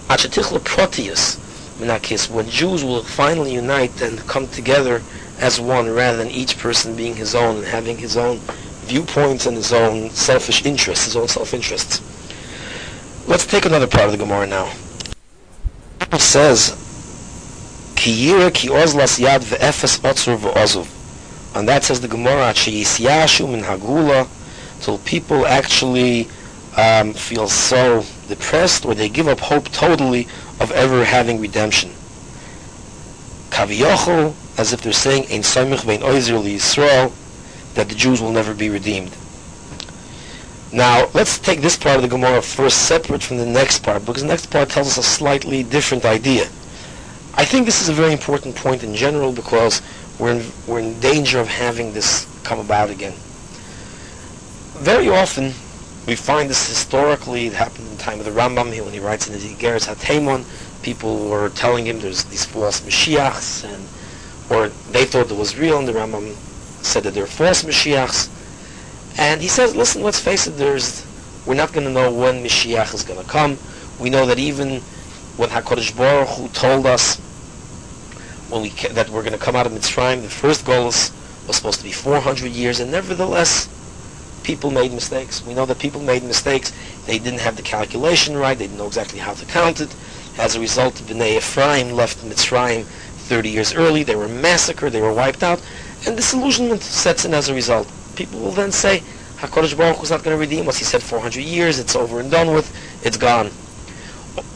Achatichla proteus, menakis, when Jews will finally unite and come together as one, rather than each person being his own and having his own viewpoints and his own selfish interests, his own self-interests. Let's take another part of the Gemara now. Says, Ki yira ki ozlas yad ve'efes otzur ve'ozuv. And that says the Gemara, Yisyashu min hagula, till people actually um, feel so depressed or they give up hope totally of ever having redemption. Kaviyochel, as if they're saying, Ein soimich vein oizer li Yisrael, that the Jews will never be redeemed. Now, let's take this part of the Gemara first separate from the next part, because the next part tells us a slightly different idea. I think this is a very important point in general because we're in, we're in danger of having this come about again. Very often, we find this historically, it happened in the time of the Rambam when he writes in the Geras HaTeimon, people were telling him there's these false Mashiachs, and, or they thought it was real, and the Rambam said that they're false Mashiachs. And he says, listen, let's face it, there's, we're not going to know when Mashiach is going to come. We know that even when HaKadosh Baruch Hu told us when we that we're going to come out of Mitzrayim, the first goal was supposed to be 400 years, and nevertheless, people made mistakes. We know that people made mistakes. They didn't have the calculation right. They didn't know exactly how to count it. As a result, Bnei Ephraim left Mitzrayim 30 years early. They were massacred. They were wiped out. And disillusionment sets in as a result. People will then say, HaKadosh Baruch is not going to redeem us. He said 400 years. It's over and done with. It's gone.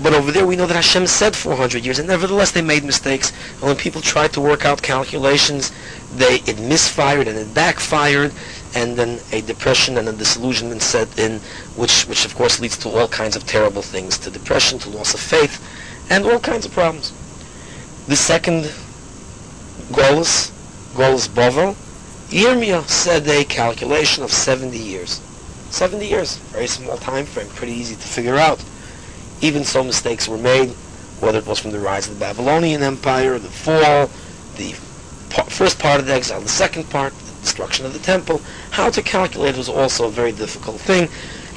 But over there, we know that Hashem said 400 years, and nevertheless, they made mistakes. And when people tried to work out calculations, they it misfired and it backfired, and then a depression and a disillusionment set in, which, which of course leads to all kinds of terrible things, to depression, to loss of faith, and all kinds of problems. The second Golus, Golus Bovel, Yirmiyah said a calculation of 70 years. 70 years, very small time frame, pretty easy to figure out. Even so, mistakes were made, whether it was from the rise of the Babylonian Empire, the fall, the pa- first part of the exile, the second part, the destruction of the temple. How to calculate was also a very difficult thing.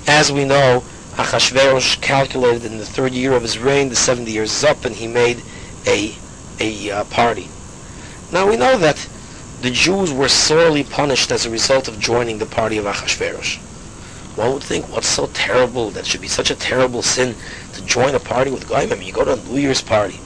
As we know, Achashverosh calculated in the third year of his reign, the 70 years is up, and he made a, a uh, party. Now we know that the Jews were sorely punished as a result of joining the party of Achashverosh. One would think, what's so terrible? That should be such a terrible sin to join a party with Goyim. I mean, you go to a New Year's party.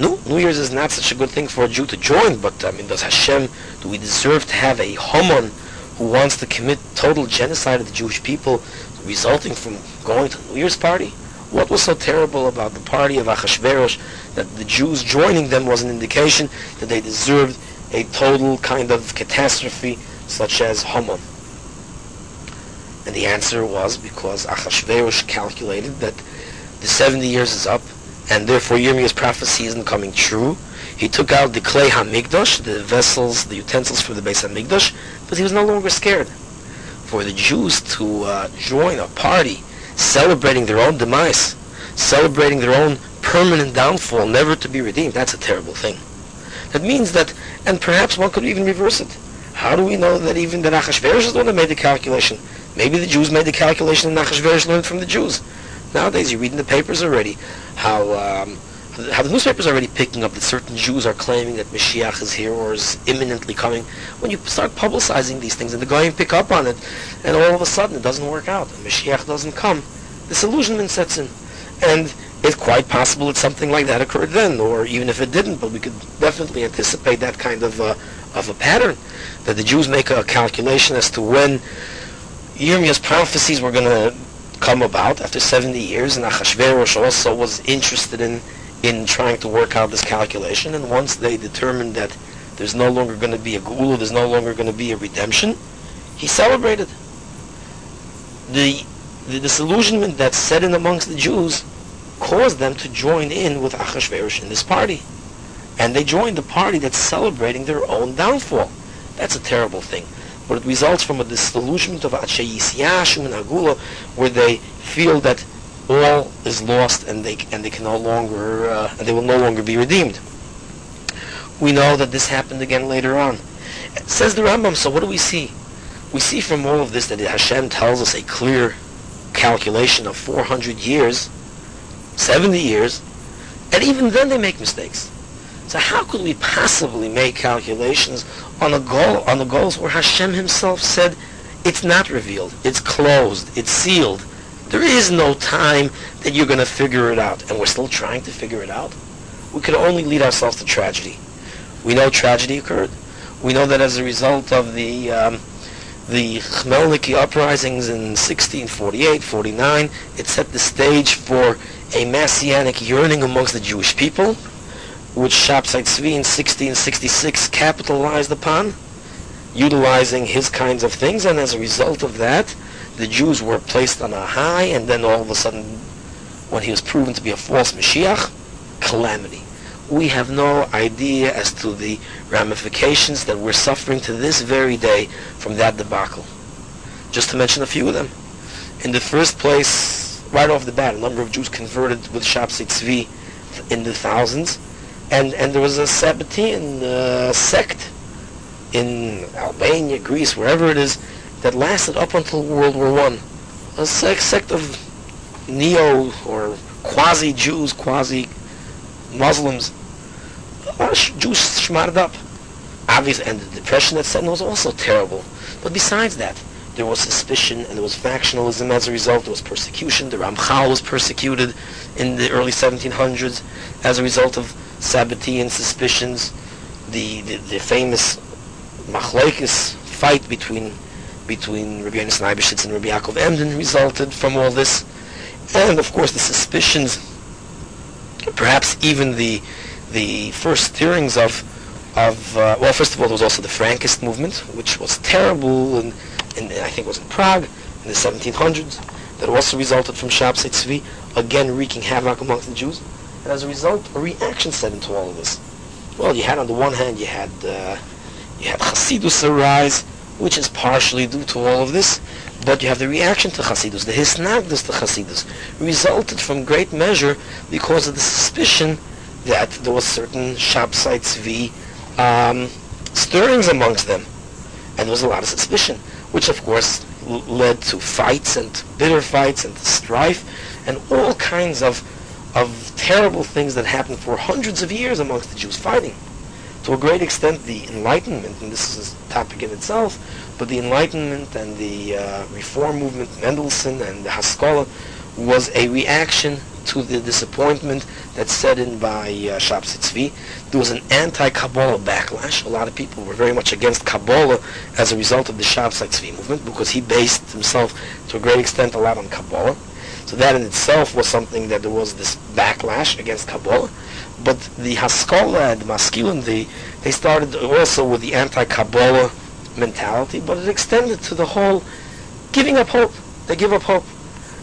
No, New Year's is not such a good thing for a Jew to join, but I mean, does Hashem, do we deserve to have a Haman who wants to commit total genocide of the Jewish people resulting from going to New Year's party? What was so terrible about the party of Achashverosh that the Jews joining them was an indication that they deserved a total kind of catastrophe such as Haman? And the answer was because Achashverosh calculated that the 70 years is up, and therefore Yirmiyah's prophecy isn't coming true. He took out the klei hamikdash, the vessels, the utensils for the beis hamikdash, but he was no longer scared. For the Jews to uh, join a party celebrating their own demise, celebrating their own permanent downfall, never to be redeemed, that's a terrible thing. That means that, and perhaps one could even reverse it. How do we know that even the Achashverosh is the one that made the calculation? Maybe the Jews made the calculation and Achashverosh learned from the Jews. Nowadays, you read in the papers already how um, how the newspapers are already picking up that certain Jews are claiming that Mashiach is here or is imminently coming. When you start publicizing these things and the guy pick up on it, and all of a sudden it doesn't work out, and Mashiach doesn't come, disillusionment sets in. And it's quite possible that something like that occurred then, or even if it didn't, but we could definitely anticipate that kind of uh, of a pattern, that the Jews make a calculation as to when Yirmiyah's prophecies were going to come about after 70 years, and Achashverosh also was interested in in trying to work out this calculation. And once they determined that there's no longer going to be a Gula, there's no longer going to be a redemption, he celebrated. The, the disillusionment that set in amongst the Jews caused them to join in with Achashverosh in this party. And they joined the party that's celebrating their own downfall. That's a terrible thing. But it results from a disillusionment of Ache Yisiyashim and Agula, where they feel that all is lost and they and they can no longer uh, and they will no longer be redeemed. We know that this happened again later on. It says the Rambam. So what do we see? We see from all of this that Hashem tells us a clear calculation of 400 years, 70 years, and even then they make mistakes. So how could we possibly make calculations on a goal on the goals where Hashem Himself said it's not revealed, it's closed, it's sealed, there is no time that you're going to figure it out, and we're still trying to figure it out. We could only lead ourselves to tragedy. We know tragedy occurred. We know that as a result of the um, the Khmelnytsky uprisings in 1648, 49, it set the stage for a messianic yearning amongst the Jewish people, which Shabtai Tzvi in 1666 capitalized upon, utilizing his kinds of things, and as a result of that, the Jews were placed on a high, and then all of a sudden, when he was proven to be a false Mashiach, calamity. We have no idea as to the ramifications that we're suffering to this very day from that debacle. Just to mention a few of them. In the first place, right off the bat, a number of Jews converted with Shabtai Tzvi in the thousands, and, and there was a Sabbatean uh, sect in Albania, Greece, wherever it is, that lasted up until World War One. A sect of neo or quasi Jews, quasi Muslims. Jews shmarred up. Obviously, and the depression that set in was also terrible. But besides that, there was suspicion and there was factionalism as a result. There was persecution. The Ramchal was persecuted in the early 1700s as a result of Sabbatean suspicions. The, the, the famous Machlaikis fight between between Rabbi Yonasan Eibeshitz and Rabbi Yaakov Emden resulted from all this. And of course the suspicions, perhaps even the the first stirrings of, of uh, well, first of all, there was also the Frankist movement, which was terrible, and, and I think it was in Prague in the 1700s, that also resulted from Shabtai Tzvi, again wreaking havoc amongst the Jews. And as a result, a reaction set into all of this. Well, you had on the one hand, you had uh, you had Hasidus arise, which is partially due to all of this, but you have the reaction to Hasidus, the hisnagdus to Hasidus, resulted from great measure because of the suspicion that there was certain Shabtai Tzvi um, stirrings amongst them. And there was a lot of suspicion, which of course l- led to fights and bitter fights and strife and all kinds of, of terrible things that happened for hundreds of years amongst the Jews fighting. To a great extent, the Enlightenment, and this is a topic in itself, but the Enlightenment and the uh, Reform movement, Mendelssohn and the Haskalah, was a reaction to the disappointment that's set in by uh, Shabtai Tzvi. There was an anti-Kabbalah backlash. A lot of people were very much against Kabbalah as a result of the Shabtai Tzvi movement because he based himself to a great extent a lot on Kabbalah. So that in itself was something that there was this backlash against Kabbalah. But the Haskalah and the Maskilim, they, they started also with the anti-Kabbalah mentality, but it extended to the whole giving up hope. They give up hope.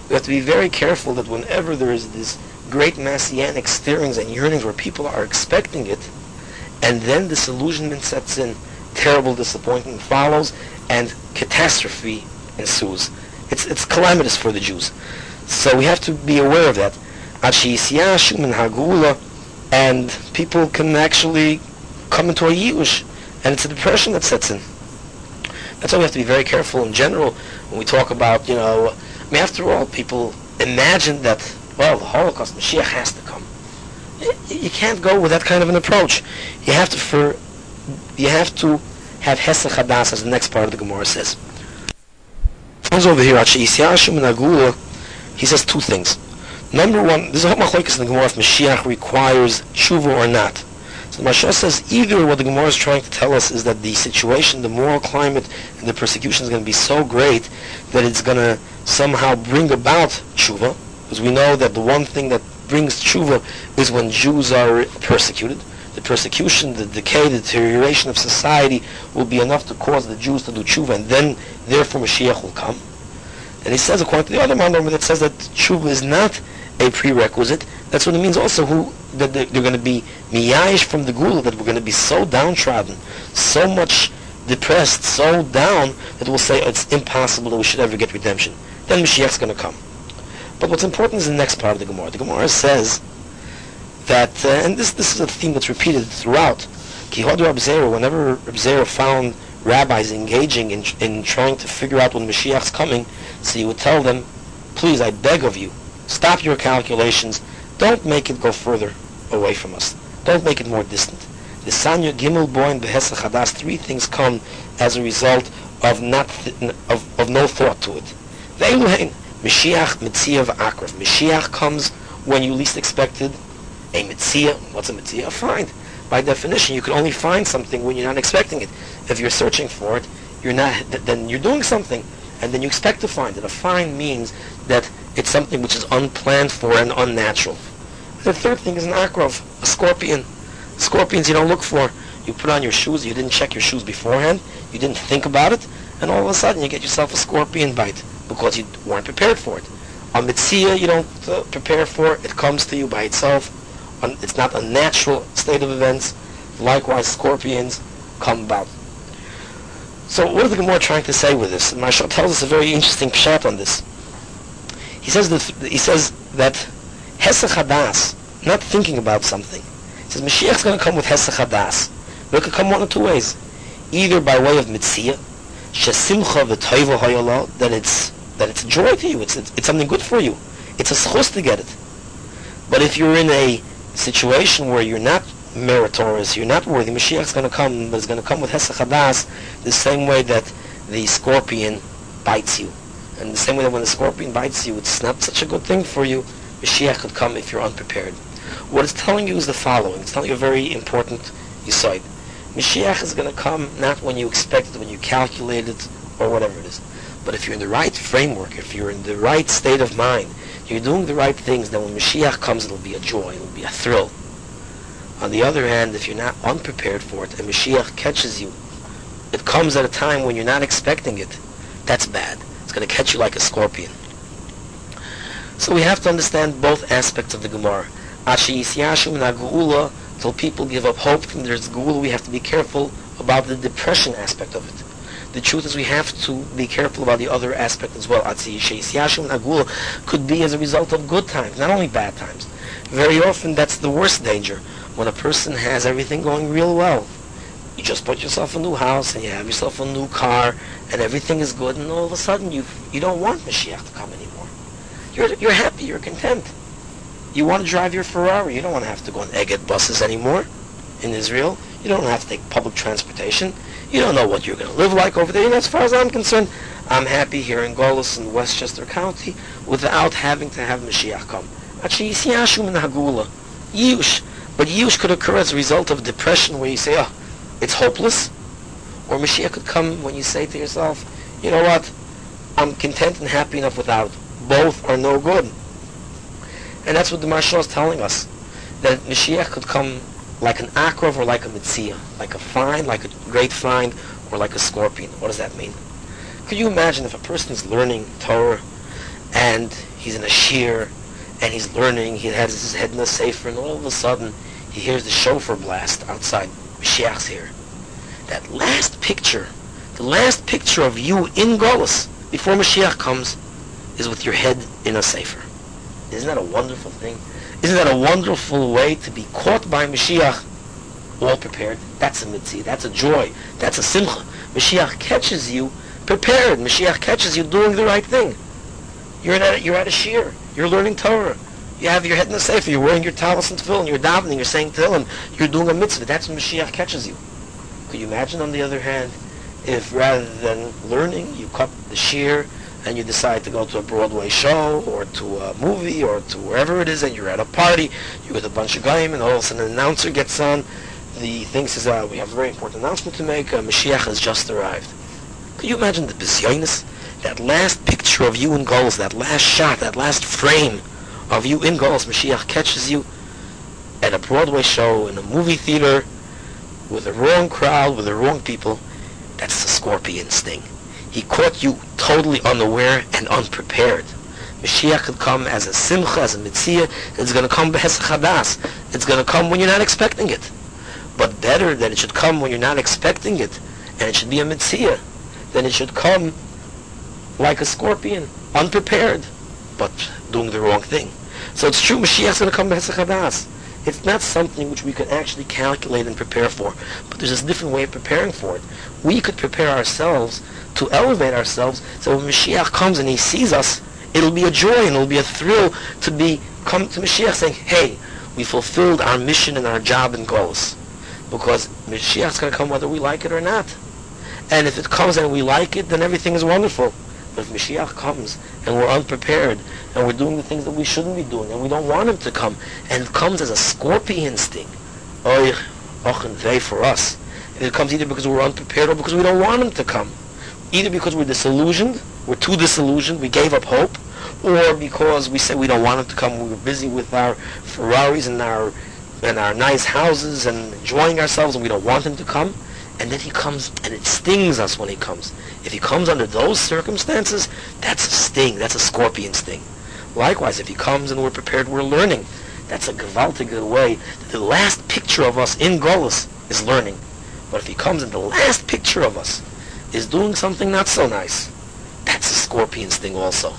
We have to be very careful that whenever there is this great messianic stirrings and yearnings where people are expecting it, and then disillusionment sets in, terrible disappointment follows, and catastrophe ensues. It's, it's calamitous for the Jews. So we have to be aware of that. And people can actually come into a yish, and it's a depression that sets in. That's why we have to be very careful in general when we talk about, you know, I mean, after all, people imagine that, well, the Holocaust, Mashiach has to come. you can't go with that kind of an approach. You have to for you have to have hesach hadas as the next part of the Gemara says. Comes over here, he says two things. Number one, there's a whole machlokes in the Gemara if Mashiach requires tshuva or not. So the Mashiach says either what the Gemara is trying to tell us is that the situation, the moral climate, and the persecution is going to be so great that it's going to somehow bring about tshuva, because we know that the one thing that brings tshuva is when Jews are persecuted. The persecution, the decay, the deterioration of society will be enough to cause the Jews to do tshuva, and then, therefore, Mashiach will come. And he says, according to the other Mandam, that says that tshuva is not a prerequisite. That's what it means also who that they're, they're going to be miyayish from the gula, that we're going to be so downtrodden, so much depressed, so down, that we'll say it's impossible that we should ever get redemption. Then Mashiach's going to come. But what's important is the next part of the Gemara. The Gemara says that, uh, and this this is a theme that's repeated throughout. Kihod Rab whenever Rab Zera found rabbis engaging in, in trying to figure out when Mashiach's coming, so he would tell them, please, I beg of you, stop your calculations, don't make it go further away from us. Don't make it more distant. The Sanya Gimel Boy Boin Behesa Chadas, three things come as a result of not th- of, of no thought to it. Ve'eluhein, Mashiach Mitzia Akrav. Mashiach comes when you least expected a Mitzia. What's a Mitzia? Find. By definition, you can only find something when you're not expecting it. If you're searching for it, you're not. th- Then you're doing something, and then you expect to find it. A find means that it's something which is unplanned for and unnatural. The third thing is an akrov, a scorpion. Scorpions you don't look for. You put on your shoes, you didn't check your shoes beforehand, you didn't think about it, and all of a sudden you get yourself a scorpion bite because you weren't prepared for it. A mitzia you don't uh, prepare for, it comes to you by itself. It's not a natural state of events. Likewise, scorpions come about. So what is the Gemara trying to say with this? Maharsha tells us a very interesting pshat on this. He says that he says that hesach hadas, not thinking about something. He says Mashiach's going to come with hesach hadas. It could come one of two ways. Either by way of mitzia, shesimcha that it's that it's a joy to you. It's, it's it's something good for you. It's a schus to get it. But if you're in a situation where you're not meritorious, you're not worthy, Mashiach's going to come, but it's going to come with hesach hadas, the same way that the scorpion bites you. And the same way that when the scorpion bites you, it's not such a good thing for you. Mashiach could come if you're unprepared. What it's telling you is the following. It's telling you a very important insight. Mashiach is going to come not when you expect it, when you calculate it, or whatever it is. But if you're in the right framework, if you're in the right state of mind, you're doing the right things, then when Mashiach comes, it'll be a joy, it'll be a thrill. On the other hand, if you're not unprepared for it, and Mashiach catches you, it comes at a time when you're not expecting it, that's bad. It's going to catch you like a scorpion. So we have to understand both aspects of the Gemara. And till people give up hope from there's Gula, we have to be careful about the depression aspect of it. The truth is we have to be careful about the other aspect as well. Could be as a result of good times, not only bad times. Very often that's the worst danger. When a person has everything going real well, you just bought yourself a new house and you have yourself a new car and everything is good and all of a sudden you you don't want Mashiach to come anymore. You're you're happy, you're content. You want to drive your Ferrari. You don't want to have to go on Egged buses anymore in Israel. You don't have to take public transportation. You don't know what you're going to live like over there. And as far as I'm concerned, I'm happy here in Golis in Westchester County without having to have Mashiach come. Actually, Yisiyashum in Hagula. Yush. But Yush could occur as a result of depression where you say, oh, it's hopeless. Or Mashiach could come when you say to yourself, you know what, I'm content and happy enough without. Both are no good. And that's what the Maharsha is telling us. That Mashiach could come like an akrov or like a mitzia, like a find, like a great find, or like a scorpion. What does that mean? Could you imagine if a person is learning Torah and he's in a shiur and he's learning, he has his head in a sefer, and all of a sudden he hears the shofar blast outside. Mashiach's here. That last picture, the last picture of you in Golis before Mashiach comes, is with your head in a sefer. Isn't that a wonderful thing? Isn't that a wonderful way to be caught by Mashiach all prepared? That's a mitzvah. That's a joy. That's a simcha. Mashiach catches you prepared. Mashiach catches you doing the right thing. You're at you're at a shiur. You're learning Torah. You have your head in the safe. you're wearing your talis and tefillin, you're davening, you're saying tefillin, you're doing a mitzvah. That's when Mashiach catches you. Could you imagine, on the other hand, if rather than learning, you cut the shiur and you decide to go to a Broadway show or to a movie or to wherever it is and you're at a party, you're with a bunch of guys and all of a sudden an announcer gets on, the thing says, uh, we have a very important announcement to make, uh, Mashiach has just arrived. Could you imagine the bizyonis? That last picture of you in goals, that last shot, that last frame of you in goals, Mashiach catches you at a Broadway show, in a movie theater, with the wrong crowd, with the wrong people. That's the scorpion sting. He caught you totally unaware and unprepared. Mashiach could come as a simcha, as a mitzvah. It's going to come chadas. It's going to come when you're not expecting it. But better that it should come when you're not expecting it, and it should be a mitzvah, than it should come like a scorpion, unprepared, but doing the wrong thing. So it's true, Mashiach's going to come chadas. It's not something which we could actually calculate and prepare for, but there's a different way of preparing for it. We could prepare ourselves to elevate ourselves, so when Mashiach comes and he sees us, it'll be a joy and it'll be a thrill to be come to Mashiach saying, hey, we fulfilled our mission and our job and goals. Because Mashiach's going to come whether we like it or not. And if it comes and we like it, then everything is wonderful. But if Mashiach comes and we're unprepared and we're doing the things that we shouldn't be doing and we don't want him to come and it comes as a scorpion sting, oy, och and vey for us. And it comes either because we're unprepared or because we don't want him to come. Either because we're disillusioned, we're too disillusioned, we gave up hope, or because we say we don't want him to come, we were busy with our Ferraris and our and our nice houses and enjoying ourselves and we don't want him to come. And then he comes and it stings us when he comes. If he comes under those circumstances, that's a sting. That's a scorpion sting. Likewise, if he comes and we're prepared, we're learning. That's a gewaltige way. The last picture of us in Golis is learning. But if he comes and the last picture of us is doing something not so nice, that's a scorpion's thing also.